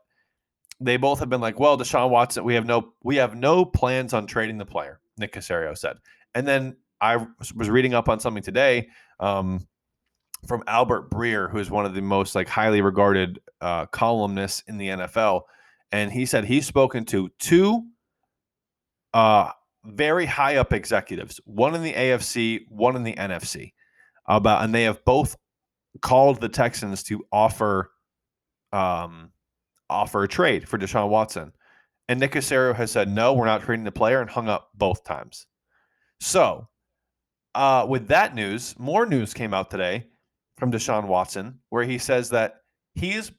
they both have been like, well, Deshaun Watson, we have no we have no plans on trading the player, Nick Caserio said. And then I was reading up on something today um, from Albert Breer, who is one of the most like highly regarded uh, columnists in the NFL, and he said he's spoken to two uh, very high up executives, one in the AFC, one in the NFC, about, and they have both called the Texans to offer, um, offer a trade for Deshaun Watson, and Nick Caserio has said no, we're not trading the player, and hung up both times. So, uh, with that news, more news came out today from Deshaun Watson, where he says that he is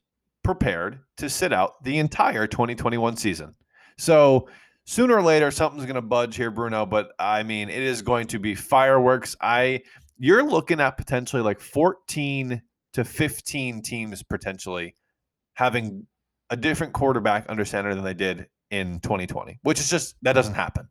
prepared to sit out the entire 2021 season. So sooner or later, something's going to budge here, Bruno. But I mean, it is going to be fireworks. I you're looking at potentially like 14 to 15 teams potentially having a different quarterback under center than they did in 2020, which is just that doesn't happen.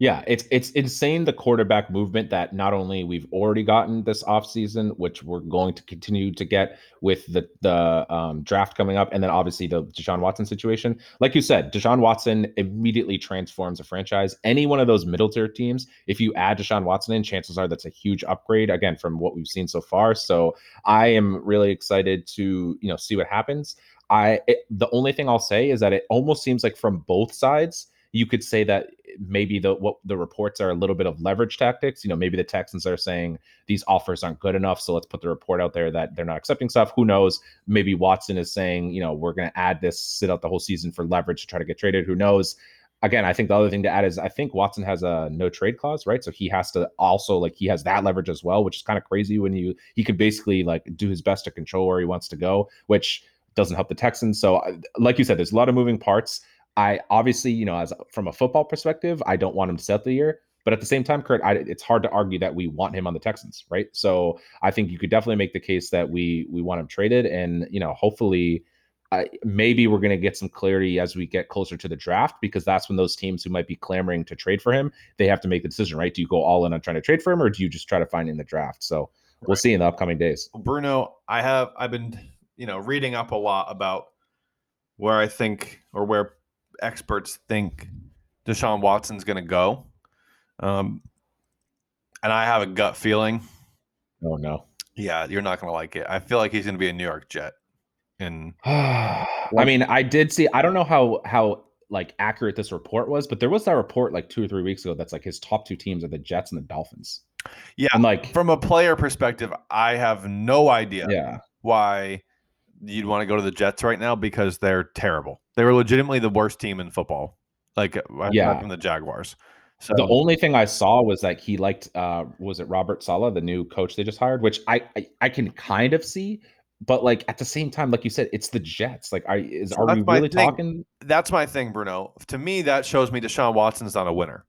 Yeah, it's it's insane the quarterback movement that not only we've already gotten this offseason, which we're going to continue to get with the the um, draft coming up, and then obviously the Deshaun Watson situation. Like you said, Deshaun Watson immediately transforms a franchise. Any one of those middle tier teams, if you add Deshaun Watson in, chances are that's a huge upgrade again from what we've seen so far. So I am really excited to you know see what happens. I it, the only thing I'll say is that it almost seems like from both sides you could say that maybe the what the reports are a little bit of leverage tactics. You know, maybe the Texans are saying these offers aren't good enough, so let's put the report out there that they're not accepting stuff. Who knows? Maybe Watson is saying, you know, we're going to add this, sit out the whole season for leverage to try to get traded. Who knows? Again, I think the other thing to add is I think Watson has a no trade clause, right? So he has to also like he has that leverage as well, which is kind of crazy when you he could basically like do his best to control where he wants to go, which doesn't help the Texans. So, uh, like you said, there's a lot of moving parts. I obviously, you know, as from a football perspective, I don't want him to set the year. But at the same time, Kurt, I, it's hard to argue that we want him on the Texans, right? So I think you could definitely make the case that we we want him traded, and you know, hopefully, uh, maybe we're going to get some clarity as we get closer to the draft because that's when those teams who might be clamoring to trade for him, they have to make the decision, right? Do you go all in on trying to trade for him, or do you just try to find in the draft? So we'll see in the upcoming days. Bruno, I have I've been you know reading up a lot about where I think or where experts think Deshaun Watson's going to go. Um, and I have a gut feeling. Oh no. Yeah, you're not going to like it. I feel like he's going to be a New York Jet. And (sighs) I mean, I did see. I don't know how how like accurate this report was, but there was that report like two or three weeks ago that's like his top two teams are the Jets and the Dolphins. Yeah, and like from a player perspective, I have no idea. Yeah. why you'd want to go to the Jets right now because they're terrible. They were legitimately the worst team in football. Like yeah, from the Jaguars. So the only thing I saw was like he liked uh was it Robert Saleh, the new coach they just hired, which I I, I can kind of see, but like at the same time, like you said, it's the Jets. Like, are is so are we really thing. talking? That's my thing, Bruno. To me, that shows me Deshaun Watson's not a winner.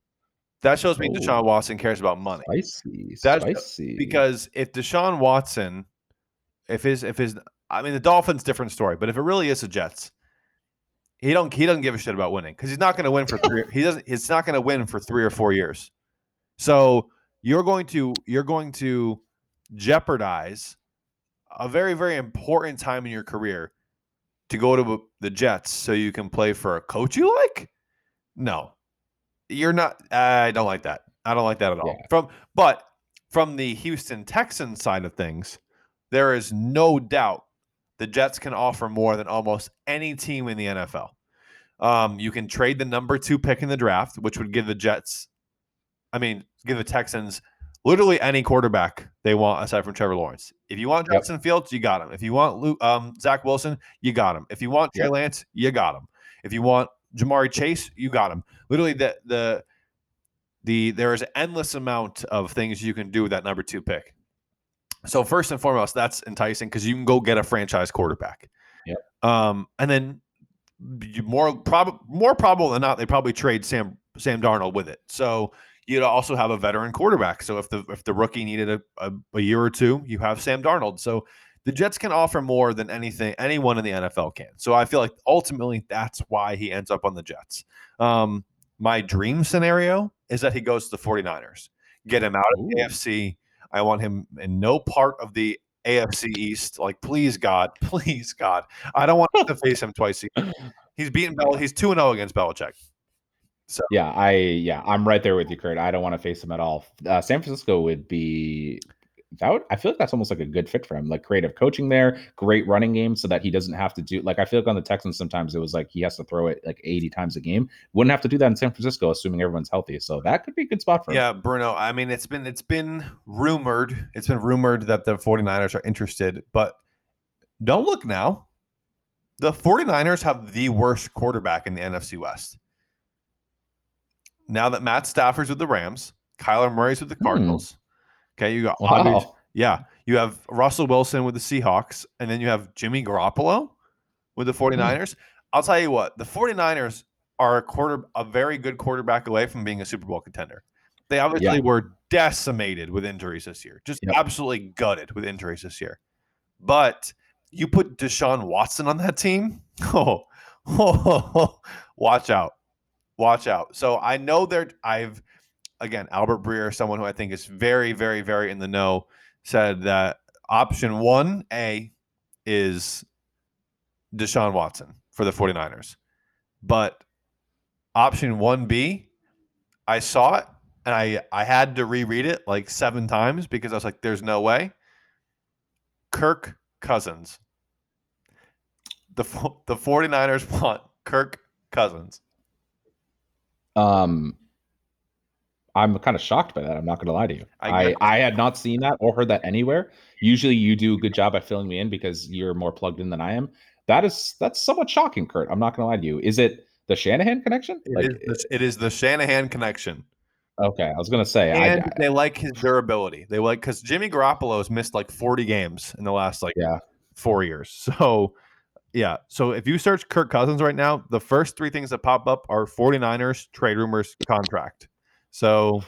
That shows me Ooh. Deshaun Watson cares about money. Spicy, That's spicy. because if Deshaun Watson, if his if his I mean the Dolphins different story, but if it really is the Jets, he don't he doesn't give a shit about winning because he's not going to win for three. he doesn't. It's not going to win for three or four years. So you're going to you're going to jeopardize a very very important time in your career to go to the Jets so you can play for a coach you like. No, you're not. I don't like that. I don't like that at all. Yeah. From but from the Houston Texans side of things, there is no doubt the Jets can offer more than almost any team in the NFL. Um, you can trade the number two pick in the draft, which would give the Jets, I mean, give the Texans literally any quarterback they want aside from Trevor Lawrence. If you want Justin yep. Fields, you got him. If you want Luke, um, Zach Wilson, you got him. If you want Trey yep. Lance, you got him. If you want Jamari Chase, you got him. Literally, the the the there is an endless amount of things you can do with that number two pick. So first and foremost, that's enticing because you can go get a franchise quarterback. Yeah. Um, and then more probably more probable than not, they probably trade Sam Sam Darnold with it. So you'd also have a veteran quarterback. So if the if the rookie needed a, a, a year or two, you have Sam Darnold. So the Jets can offer more than anything anyone in the NFL can. So I feel like ultimately that's why he ends up on the Jets. Um, my dream scenario is that he goes to the 49ers. Get him out of the AFC I want him in no part of the AFC East. Like, please, God, (laughs) please, God. I don't want to face him twice. He's beaten Bel. He's 2 and 0 against Belichick. So yeah, I yeah, I'm right there with you, Kurt. I don't want to face him at all. Uh, San Francisco would be that would I feel like that's almost like a good fit for him. Like creative coaching there, great running game, so that he doesn't have to do like I feel like on the Texans sometimes it was like he has to throw it like 80 times a game. Wouldn't have to do that in San Francisco, assuming everyone's healthy. So that could be a good spot for him. Yeah, Bruno. I mean, it's been it's been rumored, it's been rumored that the 49ers are interested, but don't look now. The 49ers have the worst quarterback in the NFC West. Now that Matt Stafford's with the Rams, Kyler Murray's with the Hmm. Okay, you got Wow. yeah, you have Russell Wilson with the Seahawks, and then you have Jimmy Garoppolo with the hmm. 49ers. I'll tell you what, the 49ers are a quarter a very good quarterback away from being a Super Bowl contender. They obviously Yeah. were decimated with injuries this year. Just Yep. absolutely gutted with injuries this year. But you put Deshaun Watson on that team, (laughs) oh, (laughs) watch out. Watch out. So I know they're I've again, Albert Breer, someone who I think is very, very, very in the know, said that option one A is Deshaun Watson for the 49ers. But option 1B, I saw it and I I had to reread it like seven times because I was like, there's no way. Kirk Cousins. The the 49ers (laughs) want Kirk Cousins. Um, I'm kind of shocked by that. I'm not going to lie to you. I I, I, had not seen that or heard that anywhere. Usually, you do a good job at filling me in because you're more plugged in than I am. That is that's somewhat shocking, Kurt. I'm not going to lie to you. Is it the Shanahan connection? It, Like, is, the- eh it is the Shanahan connection. okay, I was going to say, I, and they like his durability. They like because Jimmy Garoppolo has missed like 40 games in the last like Yeah. four years. (laughs) So yeah. So if you search Kirk Cousins right now, the first three things that pop up are 49ers, trade rumors, contract. So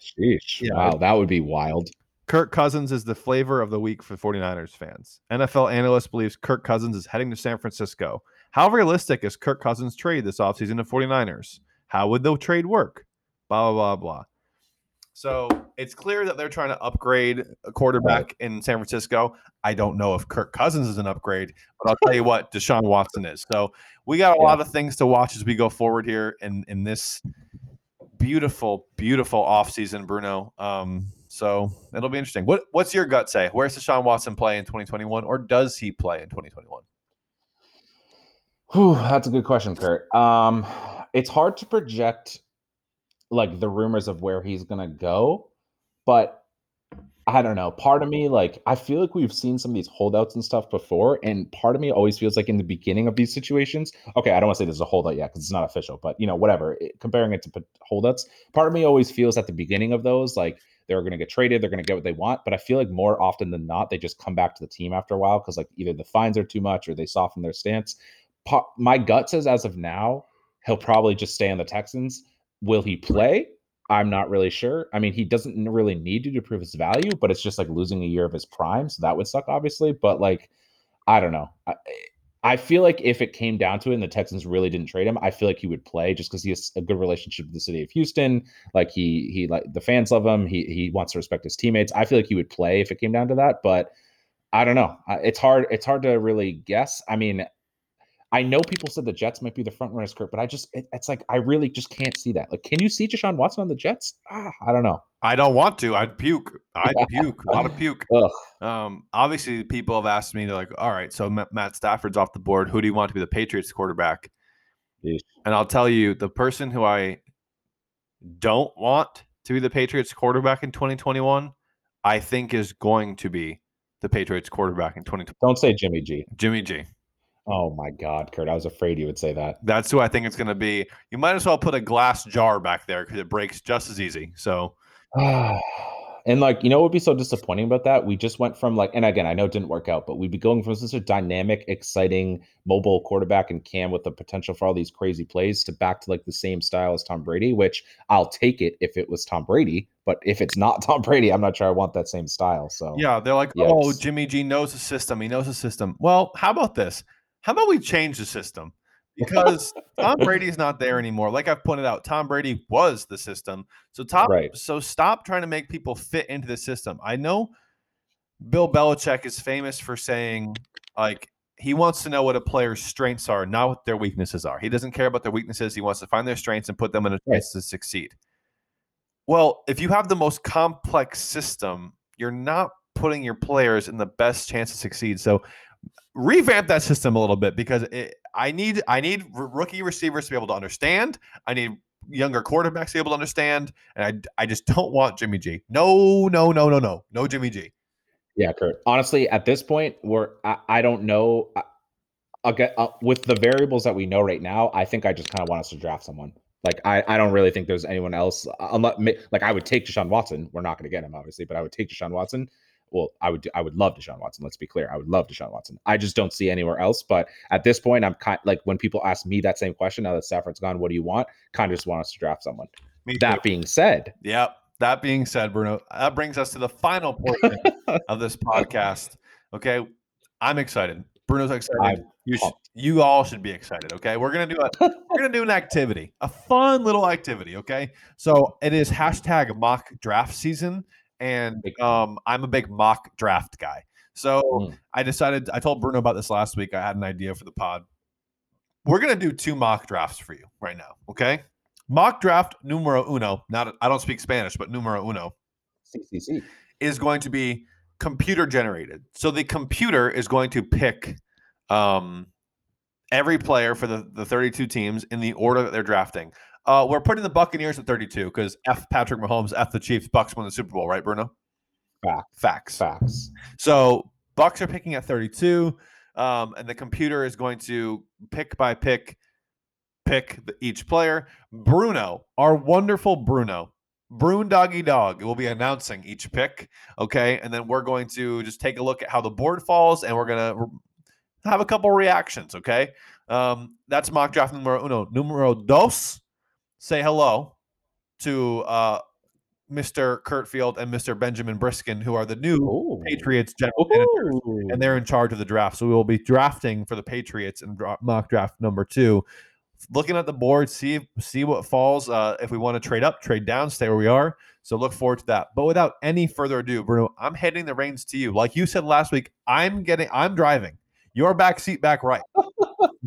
sheesh, Yeah, wow, that would be wild. Kirk Cousins is the flavor of the week for 49ers fans. NFL analyst believes Kirk Cousins is heading to San Francisco. How realistic is Kirk Cousins' trade this offseason to 49ers? How would the trade work? Blah, blah, blah, blah. So it's clear that they're trying to upgrade a quarterback in San Francisco. I don't know if Kirk Cousins is an upgrade, but I'll tell you what, Deshaun Watson is. So we got a lot of things to watch as we go forward here in, in this beautiful, beautiful offseason, Bruno. Um, so it'll be interesting. What what's your gut say? Where's Deshaun Watson play in 2021, or does he play in 2021? Whew, that's a good question, Kurt. Um, it's hard to project like the rumors of where he's gonna go, but I don't know. Part of me, like, I feel like we've seen some of these holdouts and stuff before, and part of me always feels like in the beginning of these situations, okay, I don't want to say there's a holdout yet because it's not official, but you know, whatever. it- comparing it to holdouts, part of me always feels at the beginning of those, like they're going to get traded, they're going to get what they want, but I feel like more often than not, they just come back to the team after a while because like either the fines are too much or they soften their stance. Pa- my gut says as of now, he'll probably just stay on the Texans. Will he play? I'm not really sure. I mean, he doesn't really need to to prove his value, but it's just like losing a year of his prime, so that would suck, obviously. But like, I don't know. I, I feel like if it came down to it and the Texans really didn't trade him, I feel like he would play just because he has a good relationship with the city of Houston. Like he he like the fans love him. He he wants to respect his teammates. I feel like he would play if it came down to that, but I don't know. It's hard. It's hard to really guess. I mean, I know people said the Jets might be the front runners, Kurt, but I just it, it's like I really just can't see that. Like, can you see Deshaun Watson on the Jets? Ah, I don't know. I don't want to. I'd puke. (laughs) I'd puke. A lot of puke. Ugh. Um, obviously, people have asked me, they're like, all right, so Ma- Matt Stafford's off the board. Who do you want to be the Patriots quarterback? Yeesh. And I'll tell you, the person who I don't want to be the Patriots quarterback in 2021, I think is going to be the Patriots quarterback in 2020. Don't say Jimmy G. Jimmy G. Oh my God, Kurt, I was afraid you would say that. That's who I think it's going to be. You might as well put a glass jar back there because it breaks just as easy. So, (sighs) and like, you know, what would be so disappointing about that? We just went from like, and again, I know it didn't work out, but we'd be going from such a dynamic, exciting mobile quarterback and Cam with the potential for all these crazy plays to back to like the same style as Tom Brady, which I'll take it if it was Tom Brady. But if it's not (laughs) Tom Brady, I'm not sure I want that same style. So yeah, they're like, oh, Jimmy G knows the system. He knows the system. Well, how about this? How about we change the system? Because Tom (laughs) Brady's not there anymore. Like I've pointed out, Tom Brady was the system. So Tom, Right. so stop trying to make people fit into the system. I know Bill Belichick is famous for saying like he wants to know what a player's strengths are, not what their weaknesses are. He doesn't care about their weaknesses. He wants to find their strengths and put them in a chance to succeed. Well, if you have the most complex system, you're not putting your players in the best chance to succeed. So revamp that system a little bit because it, I need I need rookie receivers to be able to understand. I need younger quarterbacks to be able to understand, and I I just don't want Jimmy G. No, no, no, no, no, no Jimmy G. Yeah, Kurt. Honestly, at this point, we're I, I don't know. I, Okay, uh, with the variables that we know right now, I think I just kind of want us to draft someone. Like I, I don't really think there's anyone else. Uh, unless, like I would take Deshaun Watson. We're not going to get him, obviously, but I would take Deshaun Watson. Well, I would, I would love Deshaun Watson. Let's be clear, I would love Deshaun Watson. I just don't see anywhere else. But at this point, I'm kind like when people ask me that same question. Now that Stafford's gone, what do you want? Kind of just want us to draft someone. Me That too. being said, Yep. That being said, Bruno, that brings us to the final portion (laughs) of this podcast. Okay. I'm excited. Bruno's excited. I'm you, you all should be excited. Okay. We're gonna do a we're gonna do an activity, a fun little activity. Okay. So it is hashtag mock draft season, and um, I'm a big mock draft guy. So Mm. I decided I told Bruno about this last week. I had an idea for the pod. We're gonna do two mock drafts for you right now. Okay. Mock draft numero uno. Not I don't speak Spanish, but numero uno CCC. is going to be computer generated. So the computer is going to pick um, every player for the, the 32 teams in the order that they're drafting. Uh, we're putting the Buccaneers at 32 because F Patrick Mahomes, F the Chiefs, Bucks won the Super Bowl, right, Bruno? Fact. Facts. Facts. So Bucks are picking at 32, um, and the computer is going to pick by pick pick the, each player. Bruno, our wonderful Bruno, Brune Doggy Dog, will be announcing each pick. Okay, and then we're going to just take a look at how the board falls, and we're gonna re- have a couple reactions. Okay, um, that's mock draft numero uno. Numero dos, say hello to uh, Mr. Kurtfield and Mr. Benjamin Briskin, who are the new Ooh. Patriots general managers, and they're in charge of the draft. So we will be drafting for the Patriots in mock draft number two. Looking at the board, see see what falls. Uh, if we want to trade up, trade down, stay where we are. So look forward to that. But without any further ado, Bruno, I'm handing the reins to you. Like you said last week, I'm getting, I'm driving. Your back seat back right.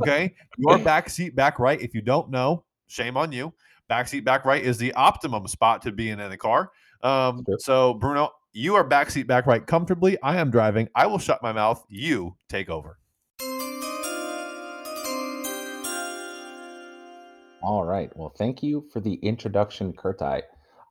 Okay, your (laughs) back seat back right. If you don't know, shame on you. Back seat back right is the optimum spot to be in in any car. Um, True. so Bruno, you are back seat back right comfortably. I am driving. I will shut my mouth. You take over. All right. Well, thank you for the introduction, Kurtai.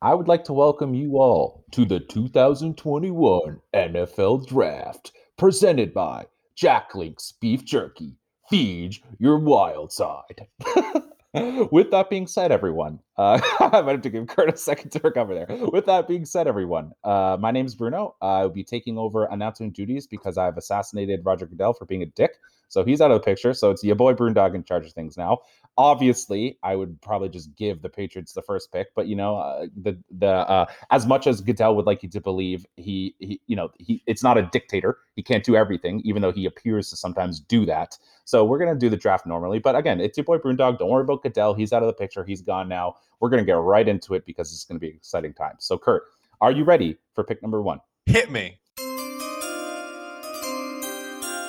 I would like to welcome you all to the 2021 NFL Draft, presented by Jack Link's Beef Jerky. Feed your wild side. (laughs) (laughs) With that being said, everyone, uh, (laughs) I might have to give Kurt a second to recover there. With that being said, everyone, uh, my name's Bruno. I'll be taking over announcing duties because I've assassinated Roger Goodell for being a dick. So he's out of the picture. So it's your boy Brundog in charge of things now obviously i would probably just give the patriots the first pick but you know uh, the the uh, as much as goodell would like you to believe he, he you know he it's not a dictator. He can't do everything even though he appears to sometimes do that. So we're to do the draft normally but again it's your boy Brundog. don't worry about goodell. He's out of the picture. He's gone now. We're to get right into it because it's to be an exciting time. So kurt are you ready for pick number one? Hit me.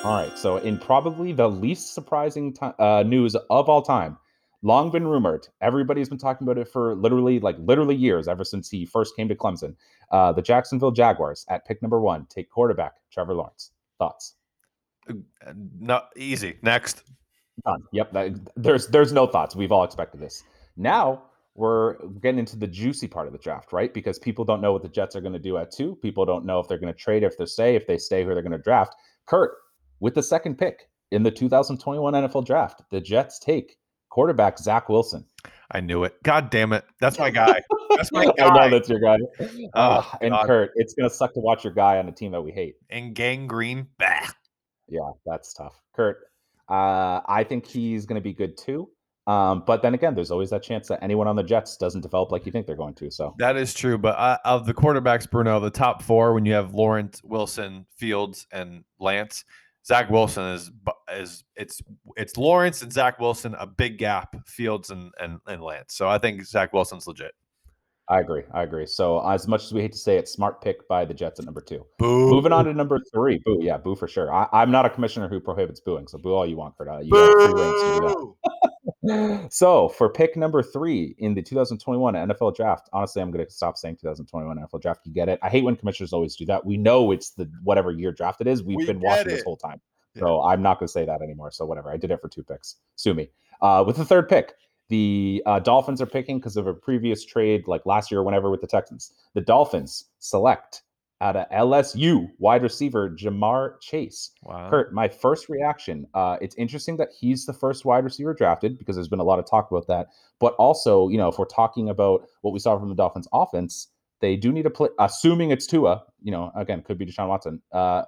All right. So, in probably the least surprising uh, news of all time, long been rumored. Everybody's been talking about it for literally, like, literally years, ever since he first came to Clemson. Uh, the Jacksonville Jaguars at pick number one take quarterback Trevor Lawrence. Thoughts? Uh, Not easy. Next. Done. Yep. that- there's there's no thoughts. We've all expected this. Now we're getting into the juicy part of the draft, right? Because people don't know what the Jets are going to do at two. People don't know if they're going to trade, if they stay, if they stay, who they're going to draft. Kurt, with the second pick in the 2021 NFL draft, the Jets take quarterback Zach Wilson. I knew it. God damn it. That's my guy. That's my (laughs) I guy. know that's your guy. Oh, Ah, and God. Kurt, it's going to suck to watch your guy on a team that we hate. And gangrene. Bah. Yeah, that's tough. Kurt, uh, I think he's going to be good too. Um, but then again, there's always that chance that anyone on the Jets doesn't develop like you think they're going to. So That is true. But uh, of the quarterbacks, Bruno, the top four, when you have Lawrence, Wilson, Fields, and Lance, Zach Wilson is is it's it's Lawrence and Zach Wilson, a big gap, Fields and and, and Lance. So I think Zach Wilson's legit. I agree. I agree. So as much as we hate to say it, smart pick by the Jets at number two. Boo. Moving on to number three. Boo. Yeah, boo for sure. I, I'm not a commissioner who prohibits booing. So boo all you want, Kurt. You got free reigns to do that. Boo. So for pick number three in the 2021 NFL draft, honestly, I'm going to stop saying 2021 NFL draft. You get it. I hate when commissioners always do that. We know it's the whatever year draft it is. We've We been watching this whole time. So I'm not going to say that anymore. So whatever. I did it for two picks. Sue me. Uh, with the third pick, the uh, Dolphins are picking because of a previous trade like last year or whenever with the Texans. The Dolphins select out of LSU, wide receiver Ja'Marr Chase. Wow. Kurt, my first reaction, uh, it's interesting that he's the first wide receiver drafted because there's been a lot of talk about that. But also, you know, if we're talking about what we saw from the Dolphins offense, they do need to play, assuming it's Tua, you know, again, could be Deshaun Watson. Uh,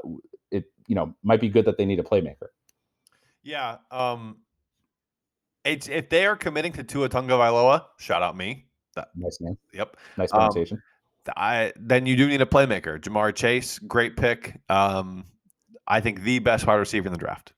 it, you know, might be good that they need a playmaker. Yeah. Um, it's if they are committing to Tua Tagovailoa, shout out me. That, Nice name. yep. Nice Um, pronunciation. I then you do need a playmaker. Ja'Marr Chase, great pick. Um, I think the best wide receiver in the draft.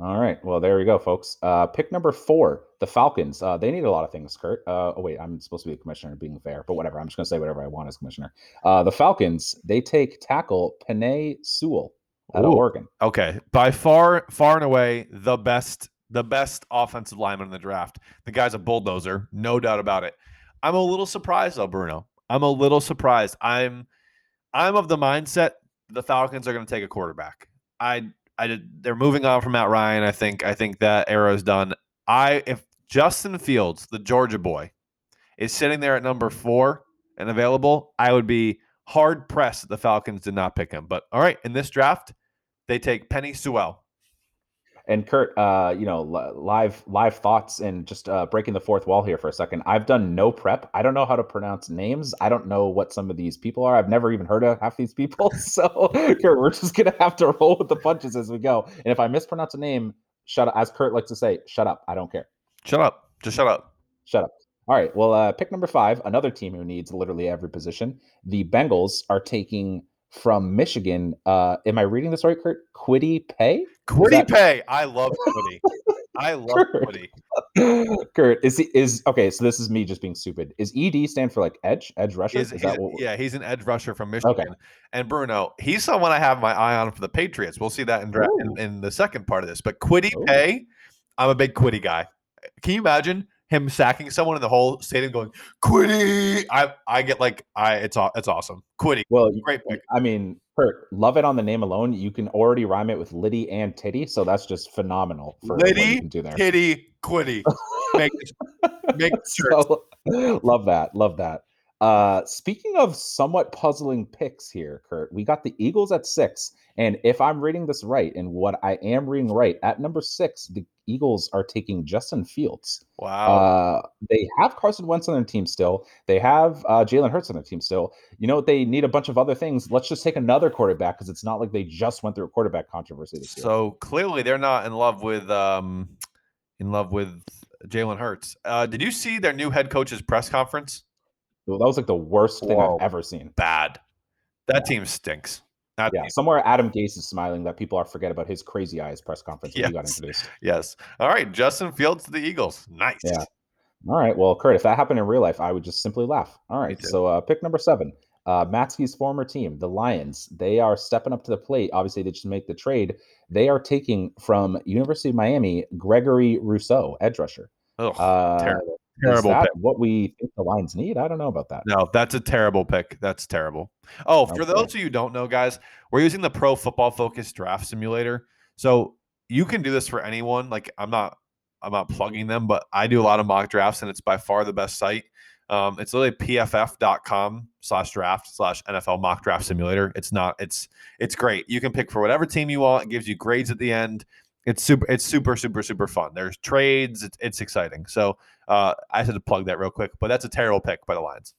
All right. Well, there we go, folks. Uh, pick number four, the Falcons. Uh, they need a lot of things, Kurt. Uh, oh, wait, I'm supposed to be the commissioner being fair, but whatever. I'm just going to say whatever I want as commissioner. Uh, the Falcons, they take tackle Penei Sewell out of Oregon. Okay, by far, far and away, the best, the best offensive lineman in the draft. The guy's a bulldozer, no doubt about it. I'm a little surprised though, Bruno. I'm a little surprised. I'm, I'm of the mindset the Falcons are going to take a quarterback. I, I, did- they're moving on from Matt Ryan. I think, I think that is done. I, if Justin Fields, the Georgia boy, is sitting there at number four and available, I would be hard pressed that the Falcons did not pick him. But all right, in this draft, they take Penei Sewell. And Kurt, uh, you know, live live thoughts and just uh, breaking the fourth wall here for a second. I've done no prep. I don't know how to pronounce names. I don't know what some of these people are. I've never even heard of half these people. (laughs) So, (laughs) Kurt, we're just gonna have to roll with the punches as we go. And if I mispronounce a name, shut up. As Kurt likes to say, shut up. I don't care. Shut up. Just shut up. Shut up. All right. Well, uh, pick number five, another team who needs literally every position. The Bengals are taking from Michigan. Uh, am I reading this right, Kurt? Kwity Paye? Kwity that- Paye. I love Kwity. (laughs) I love Kurt. Kwity. (laughs) Kurt, is he is okay? So this is me just being stupid. Is ED stand for like edge, edge rusher? He's, Is, he's- that what? yeah, he's an edge rusher from Michigan. Okay. And Bruno, he's someone I have my eye on for the Patriots. We'll see that in, dra- in, in the second part of this. But Kwity Ooh. Paye, I'm a big Kwity guy. Can you imagine him sacking someone in the whole stadium going Kwity? I I get like I it's it's awesome. Kwity, Well, great pick. I mean, Kurt, love it on the name alone. You can already rhyme it with Liddy and Titty, so that's just phenomenal for Liddy, you can do there. Kitty, Kwity. Make (laughs) make sure. So, love that. Love that. Uh, speaking of somewhat puzzling picks here, Kurt, we got the Eagles at six. And if I'm reading this right, and what I am reading right, at number six, the Eagles are taking Justin Fields. Wow. Uh, they have Carson Wentz on their team still. They have uh, Jalen Hurts on their team still. You know what? They need a bunch of other things. Let's just take another quarterback because it's not like they just went through a quarterback controversy this year. So clearly they're not in love with um in love with Jalen Hurts. Uh, did you see their new head coach's press conference? That was like the worst thing Whoa. I've ever seen. Bad. That team stinks. That Yeah, team- somewhere Adam Gase is smiling that people are forget about his crazy eyes press conference when he got Yes. introduced. yes. All right. Justin Fields to the Eagles. Nice. Yeah. All right. Well, Kurt, if that happened in real life, I would just simply laugh. All right. So uh, pick number seven. Uh, Matsky's former team, the Lions, they are stepping up to the plate. Obviously, they just make the trade. They are taking from University of Miami Gregory Rousseau, edge rusher. Ugh, Uh, terrible. is terrible that pick. what we think the Lions need? I don't know about that. No, that's a terrible pick. That's terrible. Oh, for Okay. those of you who don't know, guys, we're using the Pro Football Focus Draft Simulator. So you can do this for anyone. Like I'm not, I'm not plugging them, but I do a lot of mock drafts, and it's by far the best site. Um, it's literally pff.com slash draft slash NFL mock draft simulator. It's not, it's it's great. You can pick for whatever team you want. It gives you grades at the end. It's super, it's super, super, super fun. There's trades. It's, it's exciting. So uh, I had to plug that real quick, but that's a terrible pick by the Lions.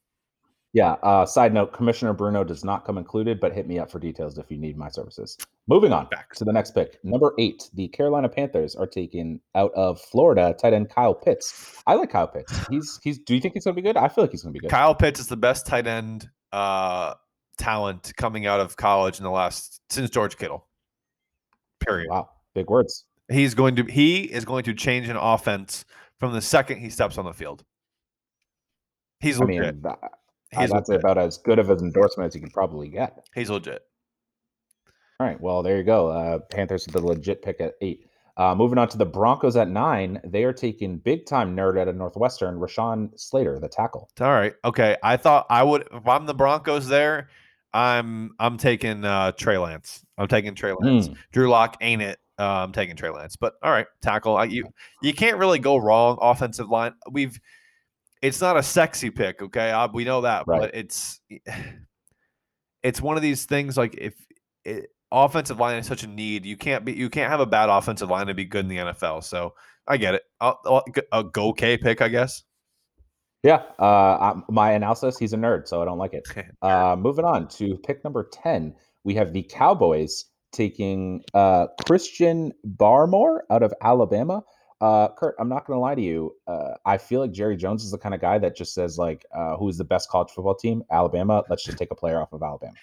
Yeah. Uh, side note: Commissioner Bruno does not come included, but hit me up for details if you need my services. Moving on Facts. to the next pick, number eight. The Carolina Panthers are taking out of Florida tight end Kyle Pitts. I like Kyle Pitts. He's he's. Do you think he's going to be good? I feel like he's going to be good. Kyle Pitts is the best tight end uh, talent coming out of college in the last since George Kittle. Period. Wow, big words. He's going to he is going to change an offense from the second he steps on the field. He's I legit. mean, that, he's, that's legit. about as good of an endorsement as you can probably get. he's legit. All right. Well, there you go. Uh, Panthers with the legit pick at eight. Uh, moving on to the Broncos at nine, they are taking big time nerd out of Northwestern, Rashawn Slater, the tackle. All right. Okay. I thought I would if I'm the Broncos there, I'm I'm taking uh Trey Lance. I'm taking Trey Lance. Mm. Drew Lock ain't it. Uh, I'm taking Trey Lance. But all right, tackle. I, you you can't really go wrong. Offensive line. We've it's not a sexy pick, okay? Uh, we know that, Right. but it's (sighs) it's one of these things like if it, offensive line is such a need, you can't be you can't have a bad offensive line to be good in the NFL. So I get it. I'll, I'll, a go K pick, I guess. Yeah, uh, my analysis. He's a nerd, so I don't like it. (laughs) Uh, moving on to pick number ten, we have the Cowboys taking uh, Christian Barmore out of Alabama. Uh, Kurt, I'm not going to lie to you. Uh, I feel like Jerry Jones is the kind of guy that just says like, uh, "Who's the best college football team? Alabama. Let's just take a player off of Alabama."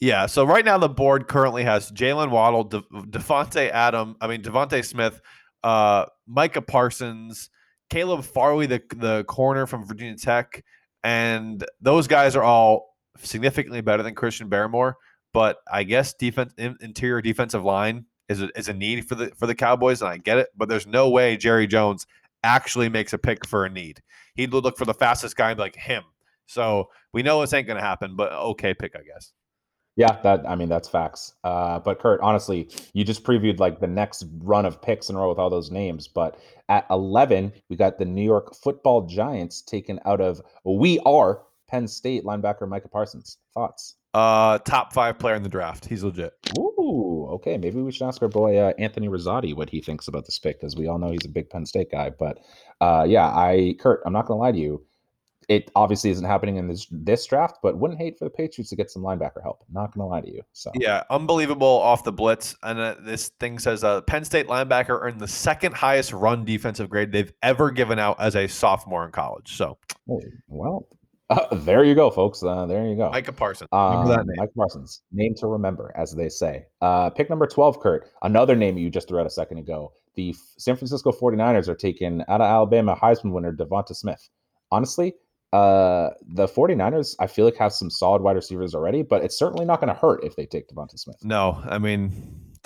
Yeah. So right now the board currently has Jaylen Waddle, De- Davante Adam. I mean DeVonta Smith, uh, Micah Parsons, Caleb Farley, the the corner from Virginia Tech, and those guys are all significantly better than Christian Barmore. But I guess defense interior defensive line is a, is a need for the for the Cowboys, and I get it. But there's no way Jerry Jones actually makes a pick for a need. He'd look for the fastest guy like him. So we know this ain't going to happen, but okay pick, I guess. Yeah, that I mean that's facts. Uh, but Kurt, honestly, you just previewed like the next run of picks in a row with all those names. But at eleven, we got the New York Football Giants taken out of we are Penn State linebacker Micah Parsons. Thoughts? Uh, top five player in the draft. He's legit. Ooh, okay. Maybe we should ask our boy uh, Anthony Rosati what he thinks about this pick, because we all know he's a big Penn State guy. But uh, yeah, I Kurt, I'm not gonna lie to you it obviously isn't happening in this this draft, but wouldn't hate for the Patriots to get some linebacker help. Not gonna lie to you. So yeah, unbelievable off the blitz. And uh, this thing says uh, Penn State linebacker earned the second highest run defensive grade they've ever given out as a sophomore in college. So well, uh, (laughs) there you go, folks. Uh, there you go. Micah Parsons. Um, Micah Parsons, name to remember, as they say. Uh, pick number 12, Kurt. Another name you just threw out a second ago. The San Francisco 49ers are taking out of Alabama Heisman winner Devonta Smith. Honestly, uh, the 49ers, I feel like have some solid wide receivers already, but it's certainly not going to hurt if they take Devonta Smith. No, I mean,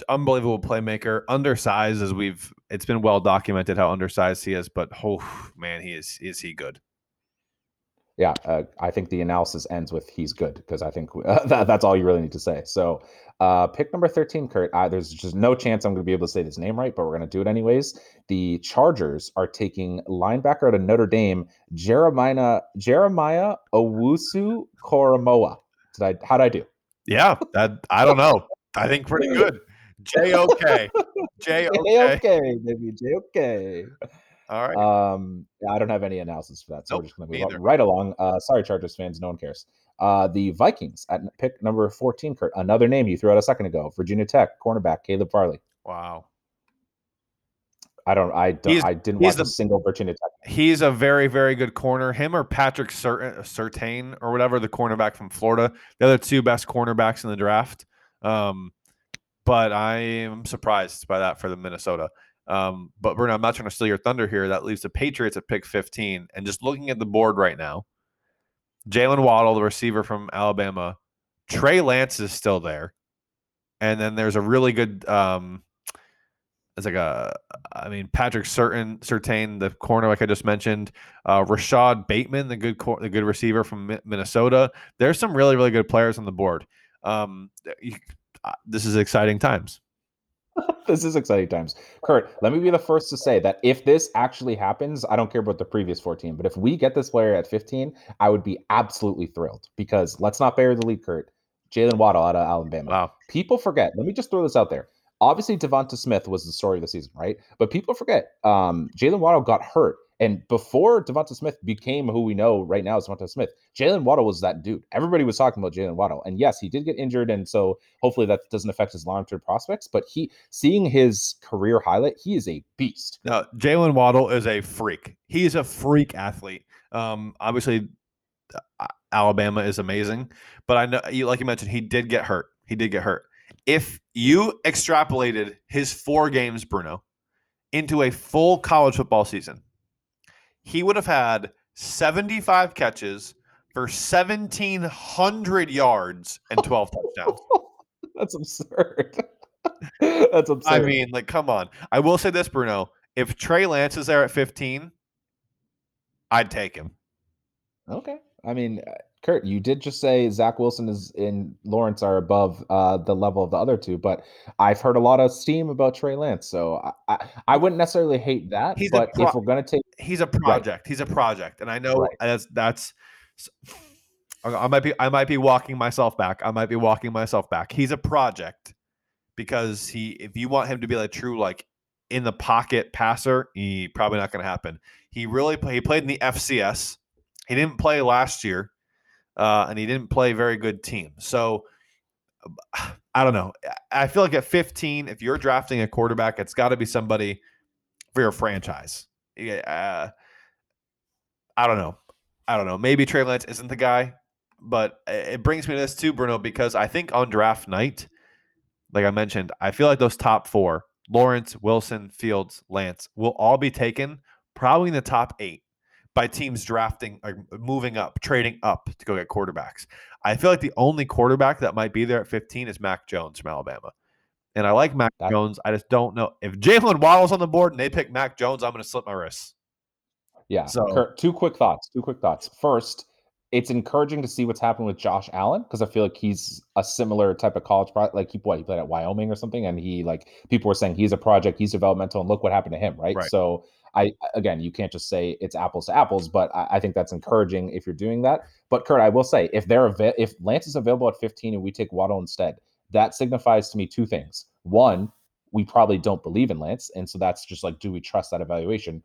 unbelievable playmaker, undersized as we've. It's been well documented how undersized he is, but oh man, he is is he good? Yeah, uh, I think the analysis ends with he's good because I think uh, (laughs) that, that's all you really need to say. So, uh, pick number 13, Kurt. There's just no chance I'm going to be able to say this name right, but we're going to do it anyways. The Chargers are taking linebacker out of Notre Dame, Jeremiah Jeremiah Owusu Koramoah. Did I? How'd I do? Yeah, that I don't know. I think pretty good. J O K. J O K. Maybe (laughs) J O K. All right. Um, I don't have any analysis for that, so nope, we're just going to move right along. Uh, sorry, Chargers fans, no one cares. Uh, the Vikings at pick number 14, Kurt, another name you threw out a second ago, Virginia Tech cornerback Caleb Farley. Wow. I don't. I don't. I didn't watch the, a single Virginia Tech. He's a very, very good corner. Him or Patrick Surtain or whatever, the cornerback from Florida. The other two best cornerbacks in the draft. Um, but I am surprised by that for the Minnesota. Um, but Bruno, I'm not trying to steal your thunder here. That leaves the Patriots at pick 15. And just looking at the board right now, Jaylen Waddle, the receiver from Alabama, Trey Lance is still there. And then there's a really good um it's like a I mean Patrick Certain Surtain, the corner like I just mentioned, uh Rashod Bateman, the good cor- the good receiver from Minnesota. There's some really really good players on the board. Um uh, this is exciting times. (laughs) this is exciting times. Kurt, let me be the first to say that if this actually happens, I don't care about the previous 14, but if we get this player at 15, I would be absolutely thrilled because let's not bury the lead, Kurt. Jaylen Waddle out of Alabama. Wow. People forget. Let me just throw this out there. Obviously, Devonta Smith was the story of the season, right? But people forget um, Jaylen Waddle got hurt and before Devonta Smith became who we know right now as Devonta Smith, Jaylen Waddle was that dude. Everybody was talking about Jaylen Waddle. And yes, he did get injured. And so hopefully that doesn't affect his long term prospects. But he, seeing his career highlight, he is a beast. Now, Jaylen Waddle is a freak. He is a freak athlete. Um, obviously, uh, Alabama is amazing. But I know, like you mentioned, he did get hurt. He did get hurt. If you extrapolated his four games, Bruno, into a full college football season, he would have had 75 catches for 1,700 yards and 12 touchdowns. (laughs) That's absurd. (laughs) That's absurd. I mean, like, come on. I will say this, Bruno. If Trey Lance is there at 15, I'd take him. Okay. I mean, Kurt, you did just say Zach Wilson is in Lawrence are above uh, the level of the other two, but I've heard a lot of steam about Trey Lance, so I, I, I wouldn't necessarily hate that. He's but pro- if we're gonna take, he's a project. Right. He's a project, and I know right. that's that's I might be I might be walking myself back. I might be walking myself back. He's a project because he if you want him to be like true like in the pocket passer, he probably not going to happen. He really play, he played in the FCS. He didn't play last year, uh, and he didn't play very good team. So (sighs) I don't know. I feel like at 15, if you're drafting a quarterback, it's got to be somebody for your franchise. Uh, I don't know. I don't know. Maybe Trey Lance isn't the guy, but it brings me to this too, Bruno, because I think on draft night, like I mentioned, I feel like those top four Lawrence, Wilson, Fields, Lance will all be taken probably in the top eight by teams drafting or moving up, trading up to go get quarterbacks. I feel like the only quarterback that might be there at 15 is Mac Jones from Alabama. And I like Mac That- Jones. I just don't know. If Jaylen Waddle's on the board and they pick Mac Jones, I'm going to slip my wrists. Yeah. So- Kurt, two quick thoughts. Two quick thoughts. First, it's encouraging to see what's happened with Josh Allen because I feel like he's a similar type of college product. Like he what he played at Wyoming or something, and he like people were saying he's a project, he's developmental, and look what happened to him, right? Right. So I again, you can't just say it's apples to apples, but I, I think that's encouraging if you're doing that. But Kurt, I will say if they're ava- if Lance is available at 15 and we take Waddle instead, that signifies to me two things. One, we probably don't believe in Lance, and so that's just like, do we trust that evaluation?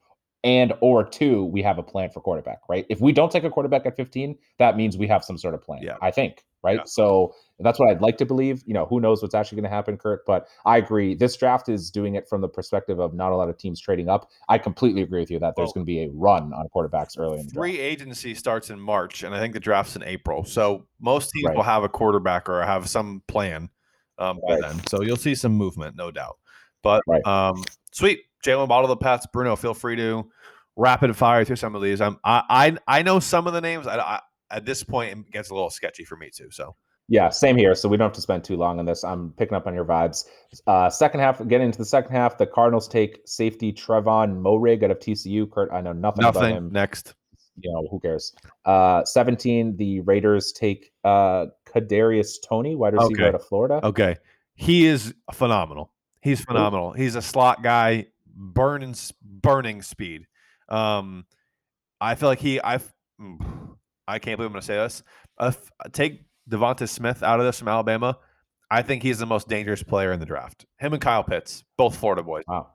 And or two we have a plan for quarterback right if we don't take a quarterback at 15 that means we have some sort of plan Yeah. i think right Yeah. so that's what i'd like to believe you know who knows what's actually going to happen kurt but i agree this draft is doing it from the perspective of not a lot of teams trading up i completely agree with you that there's Well- going to be a run on quarterbacks early in the draft Free agency starts in March, and I think the draft's in April. So most teams Right. will have a quarterback or have some plan um, by Right. then. So you'll see some movement, no doubt. But Right. um, sweet, Jaylen Waddle, the Pats, Bruno. Feel free to rapid fire through some of these. I'm, I, I I know some of the names. I, I at this point it gets a little sketchy for me too. So Yeah, same here. So we don't have to spend too long on this. I'm picking up on your vibes. Uh, second half, getting into the second half, the Cardinals take safety Trevon Moehrig out of TCU. Kurt, I know nothing, about him. Next, You know, who cares? Uh, 17, the Raiders take uh, Kadarius Toney, wide receiver Okay. out of Florida. okay, he is phenomenal. He's phenomenal. He's a slot guy, burning burning speed. Um, I feel like he. I. I can't believe I'm going to say this. Uh, take Devonta Smith out of this from Alabama. I think he's the most dangerous player in the draft. Him and Kyle Pitts, both Florida boys. Wow.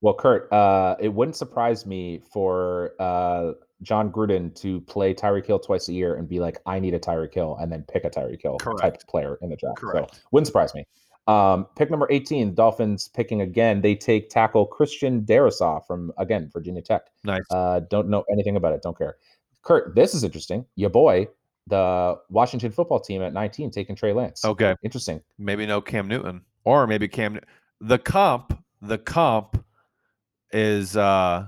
Well, Kurt, uh, it wouldn't surprise me for uh, Jon Gruden to play Tyreek Hill twice a year and be like, I need a Tyreek Hill, and then pick a Tyreek Hill type Correct. player in the draft. Correct. So wouldn't surprise me. Um, pick number 18, Dolphins picking again. They take tackle Christian Darrisaw from, again, Virginia Tech. Nice. Uh, don't know anything about it. Don't care. Kurt, this is interesting. Your boy, the Washington football team at 19, taking Trey Lance. Okay, Interesting. maybe no Cam Newton, or maybe Cam. The comp, the comp is uh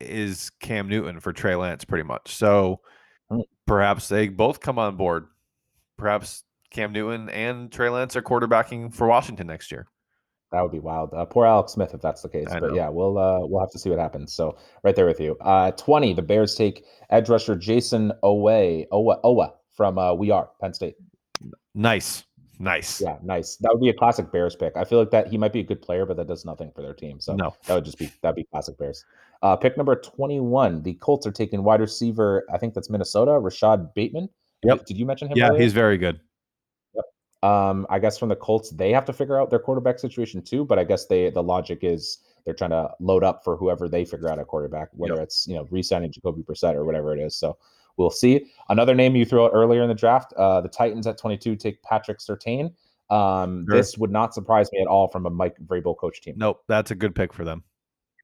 is Cam Newton for Trey Lance, pretty much. So Hmm. perhaps they both come on board. Perhaps Cam Newton and Trey Lance are quarterbacking for Washington next year. That would be wild. Uh, poor Alex Smith if that's the case. But yeah, we'll uh, we'll have to see what happens. So right there with you. Uh, Twenty, the Bears take edge rusher Jason Owe Owa Owa from uh, We Are Penn State. Nice, nice. Yeah, nice. That would be a classic Bears pick. I feel like that he might be a good player, but that does nothing for their team. So No, that would just be that'd be classic Bears. Uh, pick number twenty-one. The Colts are taking wide receiver. I think that's Minnesota. Rashod Bateman. Yep. Did, did you mention him? yeah, earlier? he's very good. Um, I guess from the Colts, they have to figure out their quarterback situation too. But I guess they the logic is they're trying to load up for whoever they figure out a quarterback, whether Yep. it's you know re-signing Jacoby Brissett or whatever it is. So we'll see. Another name you threw out earlier in the draft, uh, the Titans at 22 take Patrick Surtain. Um, Sure. This would not surprise me at all from a Mike Vrabel coach team. Nope, that's a good pick for them.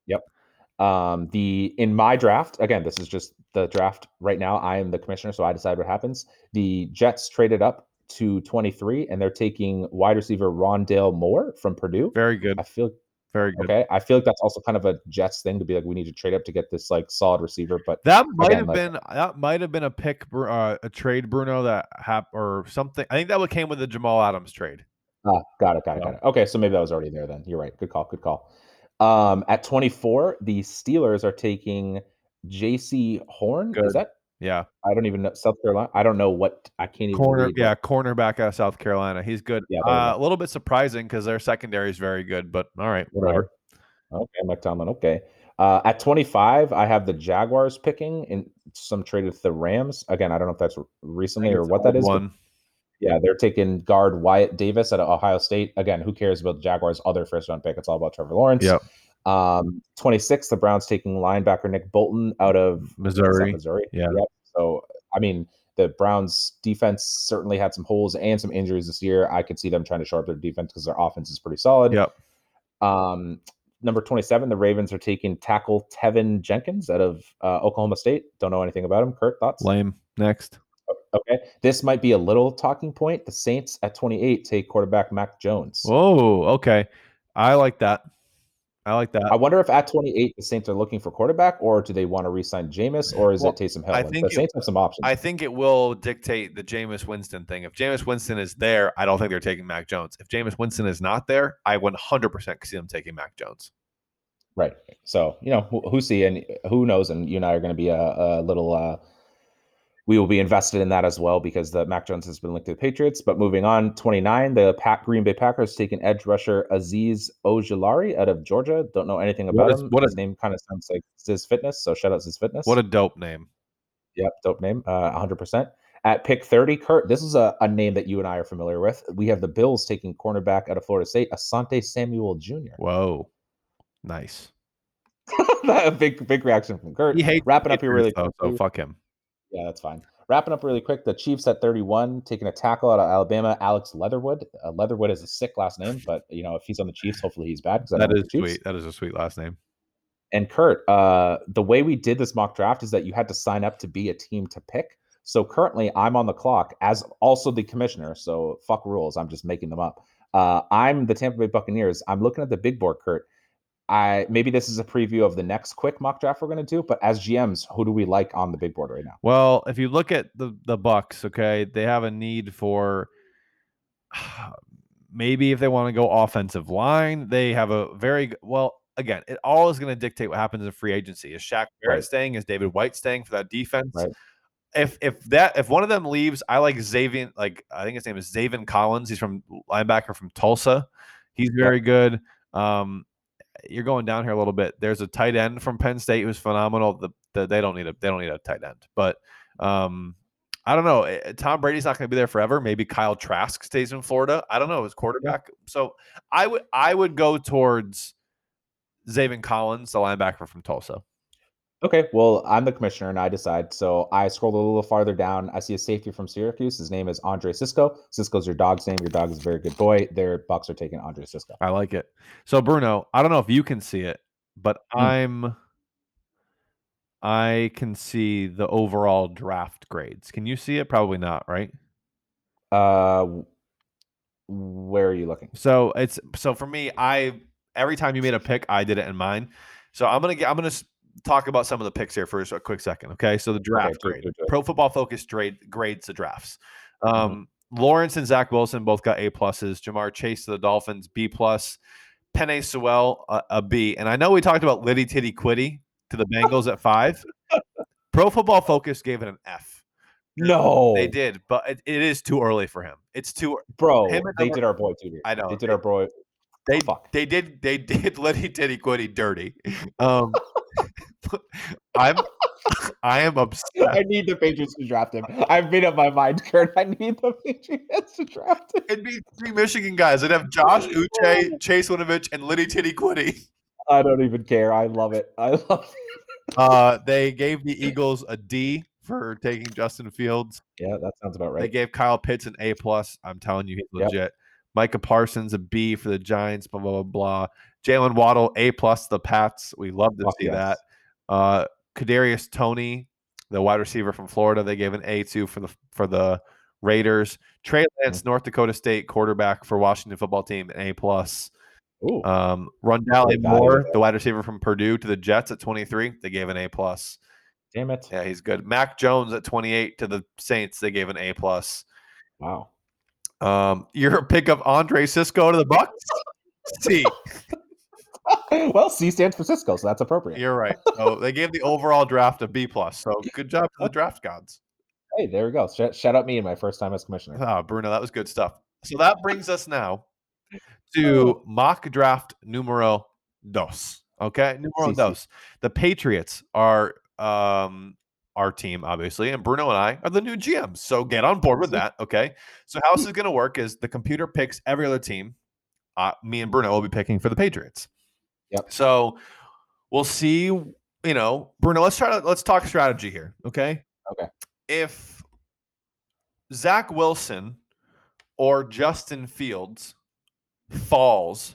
Yep. Um, the in my draft again, this is just the draft right now. I am the commissioner, so I decide what happens. The Jets traded up to 23, and they're taking wide receiver Rondale Moore from Purdue. Very good. I feel Very good. okay. I feel like that's also kind of a Jets thing to be like, we need to trade up to get this like solid receiver. But That might Again, have like- been that might have been a pick, uh, a trade, Bruno, that hap or something. I think that what came with the Jamal Adams trade. Ah, got it, got it, got it. Okay, so maybe that was already there then. You're right. Good call, good call. Um, at 24, the Steelers are taking Jaycee Horn. Good. Is that? Yeah, I don't even know South Carolina. I don't know what I can't even corner. read Yeah, cornerback out of South Carolina. He's good. Yeah, uh, a little bit surprising because their secondary is very good, but all right, whatever. Whatever. Okay, Mike Tomlin. Okay. Uh, at 25, I have the Jaguars picking in some trade with the Rams. Again, I don't know if that's recently or what that is. One. Yeah, they're taking guard Wyatt Davis at Ohio State. Again, who cares about the Jaguars' other first round pick? It's all about Trevor Lawrence. Yep. Um, 26, the Browns taking linebacker Nick Bolton out of Missouri. Missouri. Yeah. Yep. So, I mean, the Browns' defense certainly had some holes and some injuries this year. I could see them trying to shore up their defense because their offense is pretty solid. Yep. Um, number 27, the Ravens are taking tackle Teven Jenkins out of uh, Oklahoma State. Don't know anything about him. Kurt, thoughts? Lame. Next. Okay. This might be a little talking point. The Saints at 28 take quarterback Mac Jones. Whoa. Okay. I like that. I like that. I wonder if at 28 the Saints are looking for quarterback, or do they want to re-sign Jameis, or is Well, it Taysom Hill? I think the it- Saints have some options. I think it will dictate the Jameis Winston thing. If Jameis Winston is there, I don't think they're taking Mac Jones. If Jameis Winston is not there, I 100% see them taking Mac Jones. right. So you know who, who see and who knows, and you and I are going to be a, a little. uh we will be invested in that as well because the Mac Jones has been linked to the Patriots. But moving on, 29, the Pack Green Bay Packers taking edge rusher Azeez Ojulari out of Georgia. Don't know anything What about is- him. what His is- name kind of sounds like Ziz Fitness, so shout out Ziz Fitness. What a dope name. Yep, dope name. Uh, 100%. At pick 30, Kurt, this is a, a name that you and I are familiar with. We have the Bills taking cornerback out of Florida State, Asante Samuel Jr. Whoa. Nice. (laughs) a big, big reaction from Kurt. He hates Wrapping up here really though, so fuck him. Yeah, that's fine. Wrapping up really quick, the Chiefs at 31, taking a tackle out of Alabama, Alex Leatherwood. Uh, Leatherwood is a sick last name, but you know if he's on the Chiefs, hopefully he's bad. That is like the Chiefs. sweet. That is a sweet last name. And Kurt, uh, the way we did this mock draft is that you had to sign up to be a team to pick. So currently, I'm on the clock as also the commissioner. So fuck rules. I'm just making them up. Uh, I'm the Tampa Bay Buccaneers. I'm looking at the big board, Kurt. I maybe this is a preview of the next quick mock draft we're going to do. But as GMs, who do we like on the big board right now? Well, if you look at the the Bucks, okay, they have a need for (sighs) maybe if they want to go offensive line, they have a very well. Again, it all is going to dictate what happens in free agency. Is Shaq Barrett Right. staying? Is Devin White staying for that defense? Right. If if that if one of them leaves, I like Xavier. Like I think his name is Zaven Collins. He's from linebacker from Tulsa. He's very good. Um, you're going down here a little bit. There's a tight end from Penn State who's phenomenal. The, the they don't need a they don't need a tight end, but um, I don't know. Eh, Tom Brady's not going to be there forever. Maybe Kyle Trask stays in Florida. I don't know his quarterback. So I would I would go towards Zaven Collins, the linebacker from Tulsa. Okay, well, I'm the commissioner and I decide. So I scroll a little farther down. I see a safety from Syracuse. His name is Andre Cisco. Cisco's your dog's name. Your dog is a very good boy. Their Bucks are taking Andre Cisco. I like it. So Bruno, I don't know if you can see it, but Hmm. I'm I can see the overall draft grades. Can you see it? Probably not, right? Uh, w- where are you looking? So it's so for me, I every time you made a pick, I did it in mine. So I'm gonna get I'm gonna s- talk about some of the picks here for a quick second. Okay. So the draft it, grade. Pro football focus grade grades the drafts. Mhm. Um Lawrence and Zach Wilson both got A pluses. Ja'Marr Chase to the Dolphins, B plus. Penei Sewell, a, a B. And I know we talked about Liddy Titty Quitty to the Bengals at five. (laughs) Pro football focus gave it an F. No, They did, but it, it is too early for him. It's too bro. Him They did our boy too. I know. They did our boy. They fuck. they did they did Liddy Titty Quitty dirty. (laughs) Um, I'm I am obsessed. I need the Patriots to draft him. I've made up my mind, Kurt. I need the Patriots to draft him. It'd be three Michigan guys. I'd have Josh (laughs) Uche, Chase Winovich, and Liddy Titty Quitty. I don't even care. I love it. I love it. Uh, they gave the Eagles a D for taking Justin Fields. Yeah, that sounds about right. They gave Kyle Pitts an A plus. I'm telling you, he's Yep. legit. Micah Parsons a B for the Giants. Blah blah blah. blah. Jaylen Waddle A plus the Pats. We love to Fuck see yes. that. Uh, Kadarius Toney, the wide receiver from Florida, they gave an A two for the for the Raiders. Trey Mm-hmm. Lance, North Dakota State quarterback for Washington football team, an A plus. Ooh, Um, Rondale Moore, the wide receiver from Purdue, to the Jets at 23, they gave an A plus. damn it! Yeah, he's good. Mac Jones at 28 to the Saints, they gave an A plus. Wow. Um, (laughs) your pick of Andre Cisco to the Bucks. C. (laughs) (laughs) well, C stands for Cisco, so that's appropriate. You're right. So they gave the overall draft a B plus. So good job to the draft gods. Hey, there we go. Shout, shout out me in my first time as commissioner. Ah, Bruno, that was good stuff. So that brings us now to mock draft numero dos. Okay, numero CC. dos. The Patriots are um our team, obviously, and Bruno and I are the new GMs. So get on board with that. Okay. So how this is going to work is the computer picks every other team. Uh, me and Bruno will be picking for the Patriots. Yep. So we'll see. You know, Bruno. Let's try to let's talk strategy here. Okay. Okay. If Zach Wilson or Justin Fields falls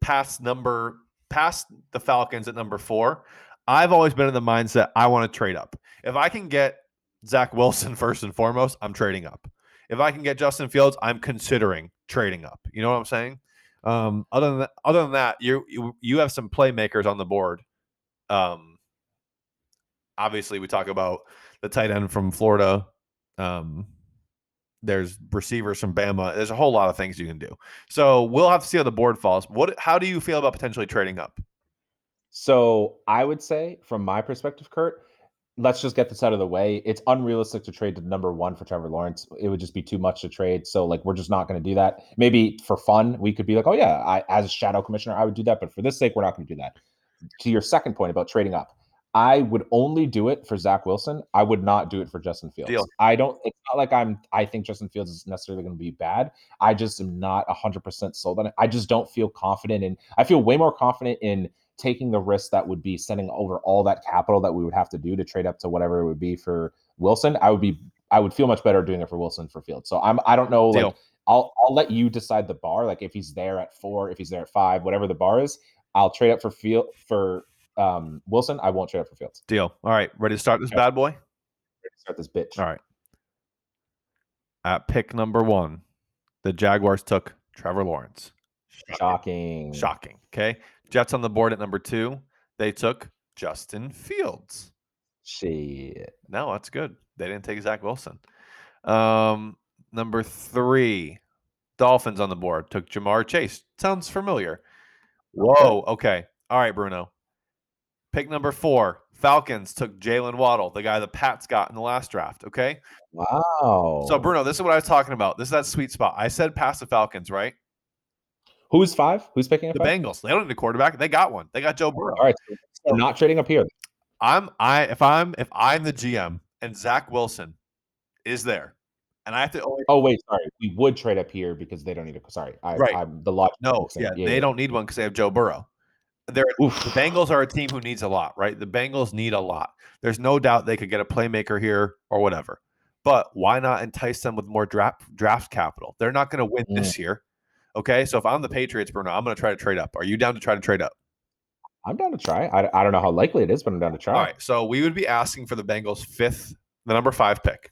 past number past the Falcons at number four, I've always been in the mindset I want to trade up. If I can get Zach Wilson (laughs) first and foremost, I'm trading up. If I can get Justin Fields, I'm considering trading up. You know what I'm saying? Um, other than that, other than that, you you you have some playmakers on the board. Um, obviously, we talk about the tight end from Florida. Um, there's receivers from Bama. There's a whole lot of things you can do. So we'll have to see how the board falls. What? How do you feel about potentially trading up? So I would say, from my perspective, Kurt, let's just get this out of the way. It's unrealistic to trade to number one for Trevor Lawrence. It would just be too much to trade. So like we're just not going to do that. Maybe for fun, we could be like, oh yeah, I as a shadow commissioner, I would do that. But for this sake, we're not going to do that. To your second point about trading up, I would only do it for Zach Wilson. I would not do it for Justin Fields. Deal. I don't. It's not like I'm. I think Justin Fields is necessarily going to be bad. I just am not hundred percent sold on it. I just don't feel confident and I feel way more confident in taking the risk that would be sending over all that capital that we would have to do to trade up to whatever it would be for Wilson. I would be. I would feel much better doing it for Wilson for Fields. So I'm. I don't know. Like I'll. I'll let you decide the bar. Like if he's there at four, if he's there at five, whatever the bar is, I'll trade up for Field for um Wilson. I won't trade up for Fields. Deal. All right, ready to start this Okay. bad boy? Start this bitch. All right. At pick number one, the Jaguars took Trevor Lawrence. Shocking. Shocking. Okay. Jets on the board at number two. They took Justin Fields. Shit. No, that's good. They didn't take Zach Wilson. Um, number three, Dolphins on the board took Ja'Marr Chase. Sounds familiar. Whoa. Okay. All right, Bruno. Pick number four, Falcons took Jaylen Waddle, the guy the Pats got in the last draft. Okay. Wow. So, Bruno, this is what I was talking about. This is that sweet spot. I said past the Falcons, right? Who's five? Who's picking up The Bengals. They don't need a quarterback. They got one. They got Joe Burrow. All right. So not trading up here. I'm I if I'm if I'm the GM and Zach Wilson is there, and I have to only Oh wait, sorry. We would trade up here because they don't need a. Sorry, I, Right. I'm the logic. no, yeah, sense. they don't need one because they have Joe Burrow. They're Oof. the Bengals are a team who needs a lot, right? The Bengals need a lot. There's no doubt they could get a playmaker here or whatever. But why not entice them with more draft draft capital? They're not going to win Mm. this year. Okay, so if I'm the Patriots, Bruno, I'm going to try to trade up. Are you down to try to trade up? I'm down to try. I, I don't know how likely it is, but I'm down to try. All right, so we would be asking for the Bengals' fifth, the number five pick.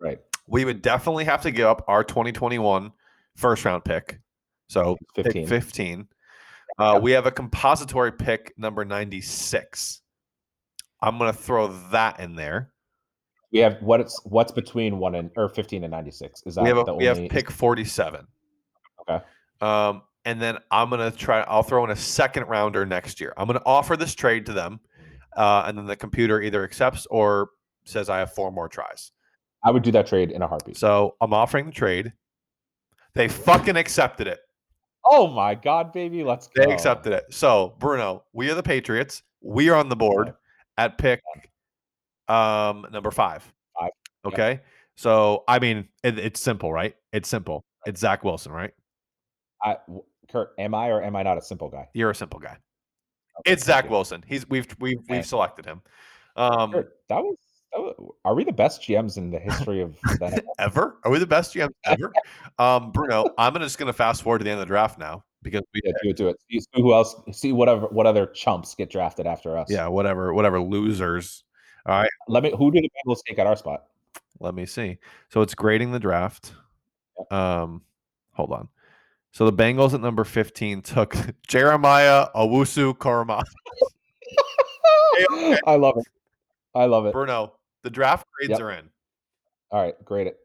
Right. We would definitely have to give up our 2021 first round pick. So pick 15. 15. Uh, we have a compository pick number 96. I'm going to throw that in there. We have what it's what's between one and or 15 and 96. Is that We have, a, the we have only- pick 47. Okay. Um, and then I'm going to try, I'll throw in a second rounder next year. I'm going to offer this trade to them. Uh, and then the computer either accepts or says I have four more tries. I would do that trade in a heartbeat. So I'm offering the trade. They fucking accepted it. oh my god, baby, let's go. They accepted it. So Bruno, we are the Patriots. We are on the board at pick um number five. Five. Okay. So I mean, it, it's simple, right? It's simple. It's Zach Wilson, right? I, Kurt, am I or am I not a simple guy? You're a simple guy. Okay, It's Zach. Wilson. He's we've we've Okay. we've selected him. Um Kurt, that was, that. Are we the best GMs in the (laughs) history of the ever? Are we the best GMs (laughs) ever? um, Bruno, I'm gonna just gonna fast forward to the end of the draft now because we Yeah, do it, do it. See, who else? See whatever, what other chumps get drafted after us? yeah, whatever, whatever losers. All right. Let me. Who did the Bengals take at our spot? Let me see. So it's grading the draft. Um, hold on. So the Bengals at number 15 took (laughs) Jeremiah Owusu-Koramoah. (laughs) I love it. I love it. Bruno, the draft grades Yep. are in. All right, great. It.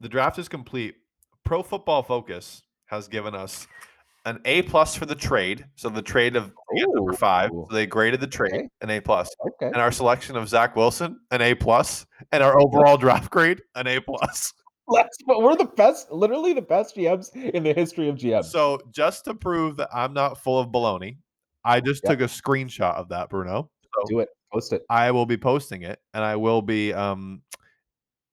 The draft is complete. Pro Football Focus has given us an A plus for the trade. So the trade of number five. So they graded the trade Okay. an A plus, Okay. and our selection of Zach Wilson an A plus, and our overall draft grade an A plus. Let's. But we're the best. Literally the best GMs in the history of GMs. So just to prove that I'm not full of baloney, I just Yep. took a screenshot of that, Bruno. So Do it. Post it. I will be posting it, and I will be um,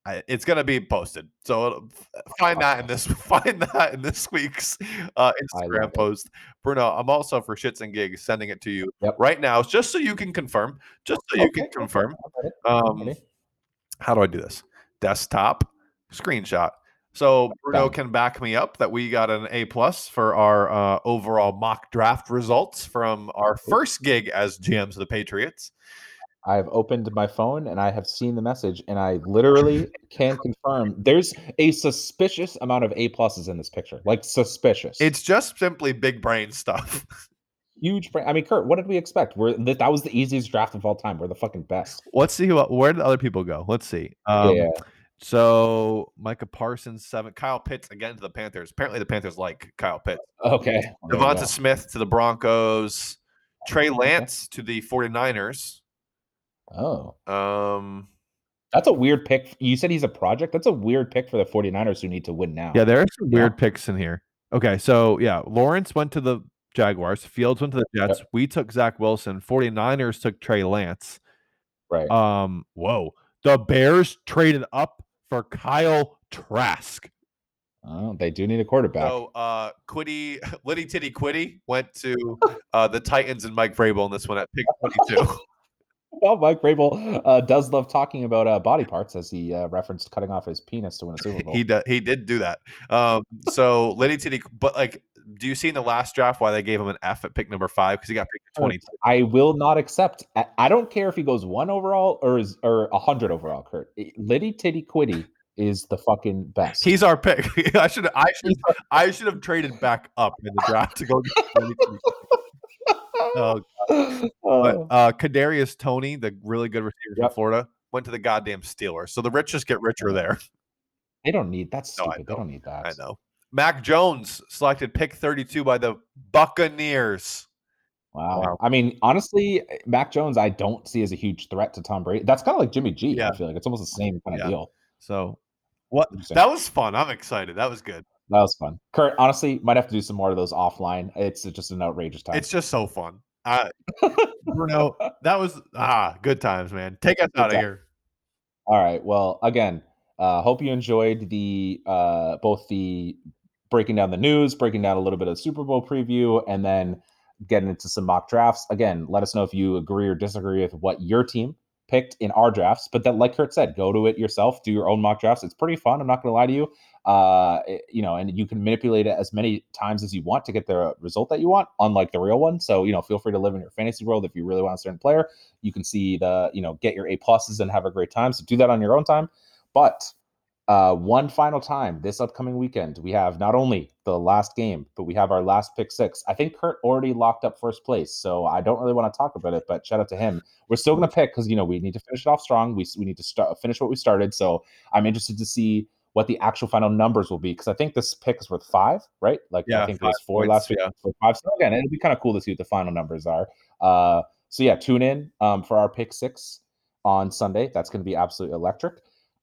I, it's gonna be posted. So it'll- find that in this (laughs) find that in this week's uh, Instagram post, Bruno. I'm also for shits and gigs sending it to you Yep. right now, just so you can confirm. Just so you can confirm. I'm ready, I'm Um, how do I do this? Desktop screenshot. So Bruno can back me up that we got an A plus for our uh, overall mock draft results from our first gig as GMs of the Patriots. I've opened my phone and I have seen the message, and I literally can confirm there's a suspicious amount of A pluses in this picture. Like suspicious. It's just simply big brain stuff. (laughs) huge. Brain. I mean, Kurt, what did we expect? We're that, that was the easiest draft of all time. We're the fucking best. Let's see who, where did other people go. Let's see. Um, yeah. So Micah Parsons seven, Kyle Pitts again to the Panthers. Apparently the Panthers like Kyle Pitts. Okay. Devonta. Smith to the Broncos. Trey Lance to the 49ers. Oh, Um, that's a weird pick. You said he's a project. That's a weird pick for the 49ers who need to win now. yeah, there are some Yeah. weird picks in here. Okay, so yeah, Lawrence went to the Jaguars. Fields went to the Jets. We took Zach Wilson. 49ers took Trey Lance. Right. Um, whoa. The Bears traded up for Kyle Trask. oh, they do need a quarterback. So uh Quiddy (laughs) Liddy Titty Quiddy went to uh the Titans and Mike Vrabel in this one at pick 22. (laughs) well, Mike Vrabel uh, does love talking about uh, body parts, as he uh, referenced cutting off his penis to win a Super (laughs) Bowl. he did he did do that. Um so Liddy Titty but like do you see in the last draft why they gave him an F at pick number five? Because he got picked 22. I will not accept. I, don't care if he goes one overall or is or a hundred overall. Kurt Liddy Titty Quitty is the fucking best. He's our pick. (laughs) I should I (laughs) should I should have traded back up in the draft to go (laughs) Oh, But Oh, uh Kadarius Toney, the really good receiver from Florida, went to the goddamn Steelers. So the rich just get richer there. they don't need that's No, I stupid. they don't need that. I know. Mac Jones selected pick 32 by the Buccaneers. Wow. Wow. I mean, honestly, Mac Jones, I don't see as a huge threat to Tom Brady. That's kind of like Jimmy G. I Yeah. feel like it's almost the same kind of Yeah. deal. So what that was fun. I'm excited. That was good. That was fun. Kurt, honestly, might have to do some more of those offline. It's just an outrageous time. It's just so fun. Uh, (laughs) Bruno, that was ah good times, man. Take us out of here. All right. Well, again, uh, hope you enjoyed the uh, both the breaking down the news, breaking down a little bit of Super Bowl preview, and then getting into some mock drafts. Again, let us know if you agree or disagree with what your team picked in our drafts. But then, like Kurt said, go to it yourself, do your own mock drafts. It's pretty fun. I'm not going to lie to you. Uh, it- you know, and you can manipulate it as many times as you want to get the result that you want, unlike the real one. So, you know, feel free to live in your fantasy world if you really want a certain player. You can see the, you know, get your A pluses and have a great time. So do that on your own time. But uh, one final time this upcoming weekend, we have not only the last game, but we have our last pick six. I think Kurt already locked up first place, so I don't really want to talk about it. But shout out to him. We're still going to pick because you know we need to finish it off strong. We we need to start finish what we started. So I'm interested to see what the actual final numbers will be because I think this pick is worth five, right? Like Yeah, I think it was four points, last week, yeah. five. So again, it'll be kind of cool to see what the final numbers are. Uh, so yeah, tune in um, for our pick six on Sunday. That's going to be absolutely electric.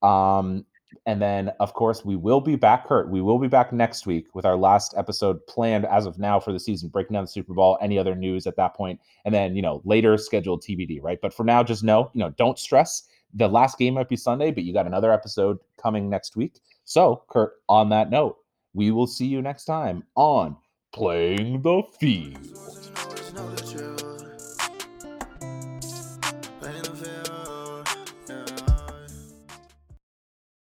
Um, and then, of course, we will be back, Kurt. We will be back next week with our last episode planned as of now for the season, breaking down the Super Bowl, any other news at that point, and then, you know, later scheduled TBD, right? But for now, just know, you know, don't stress. The last game might be Sunday, but you got another episode coming next week. So, Kurt, on that note, we will see you next time on Playing the Field.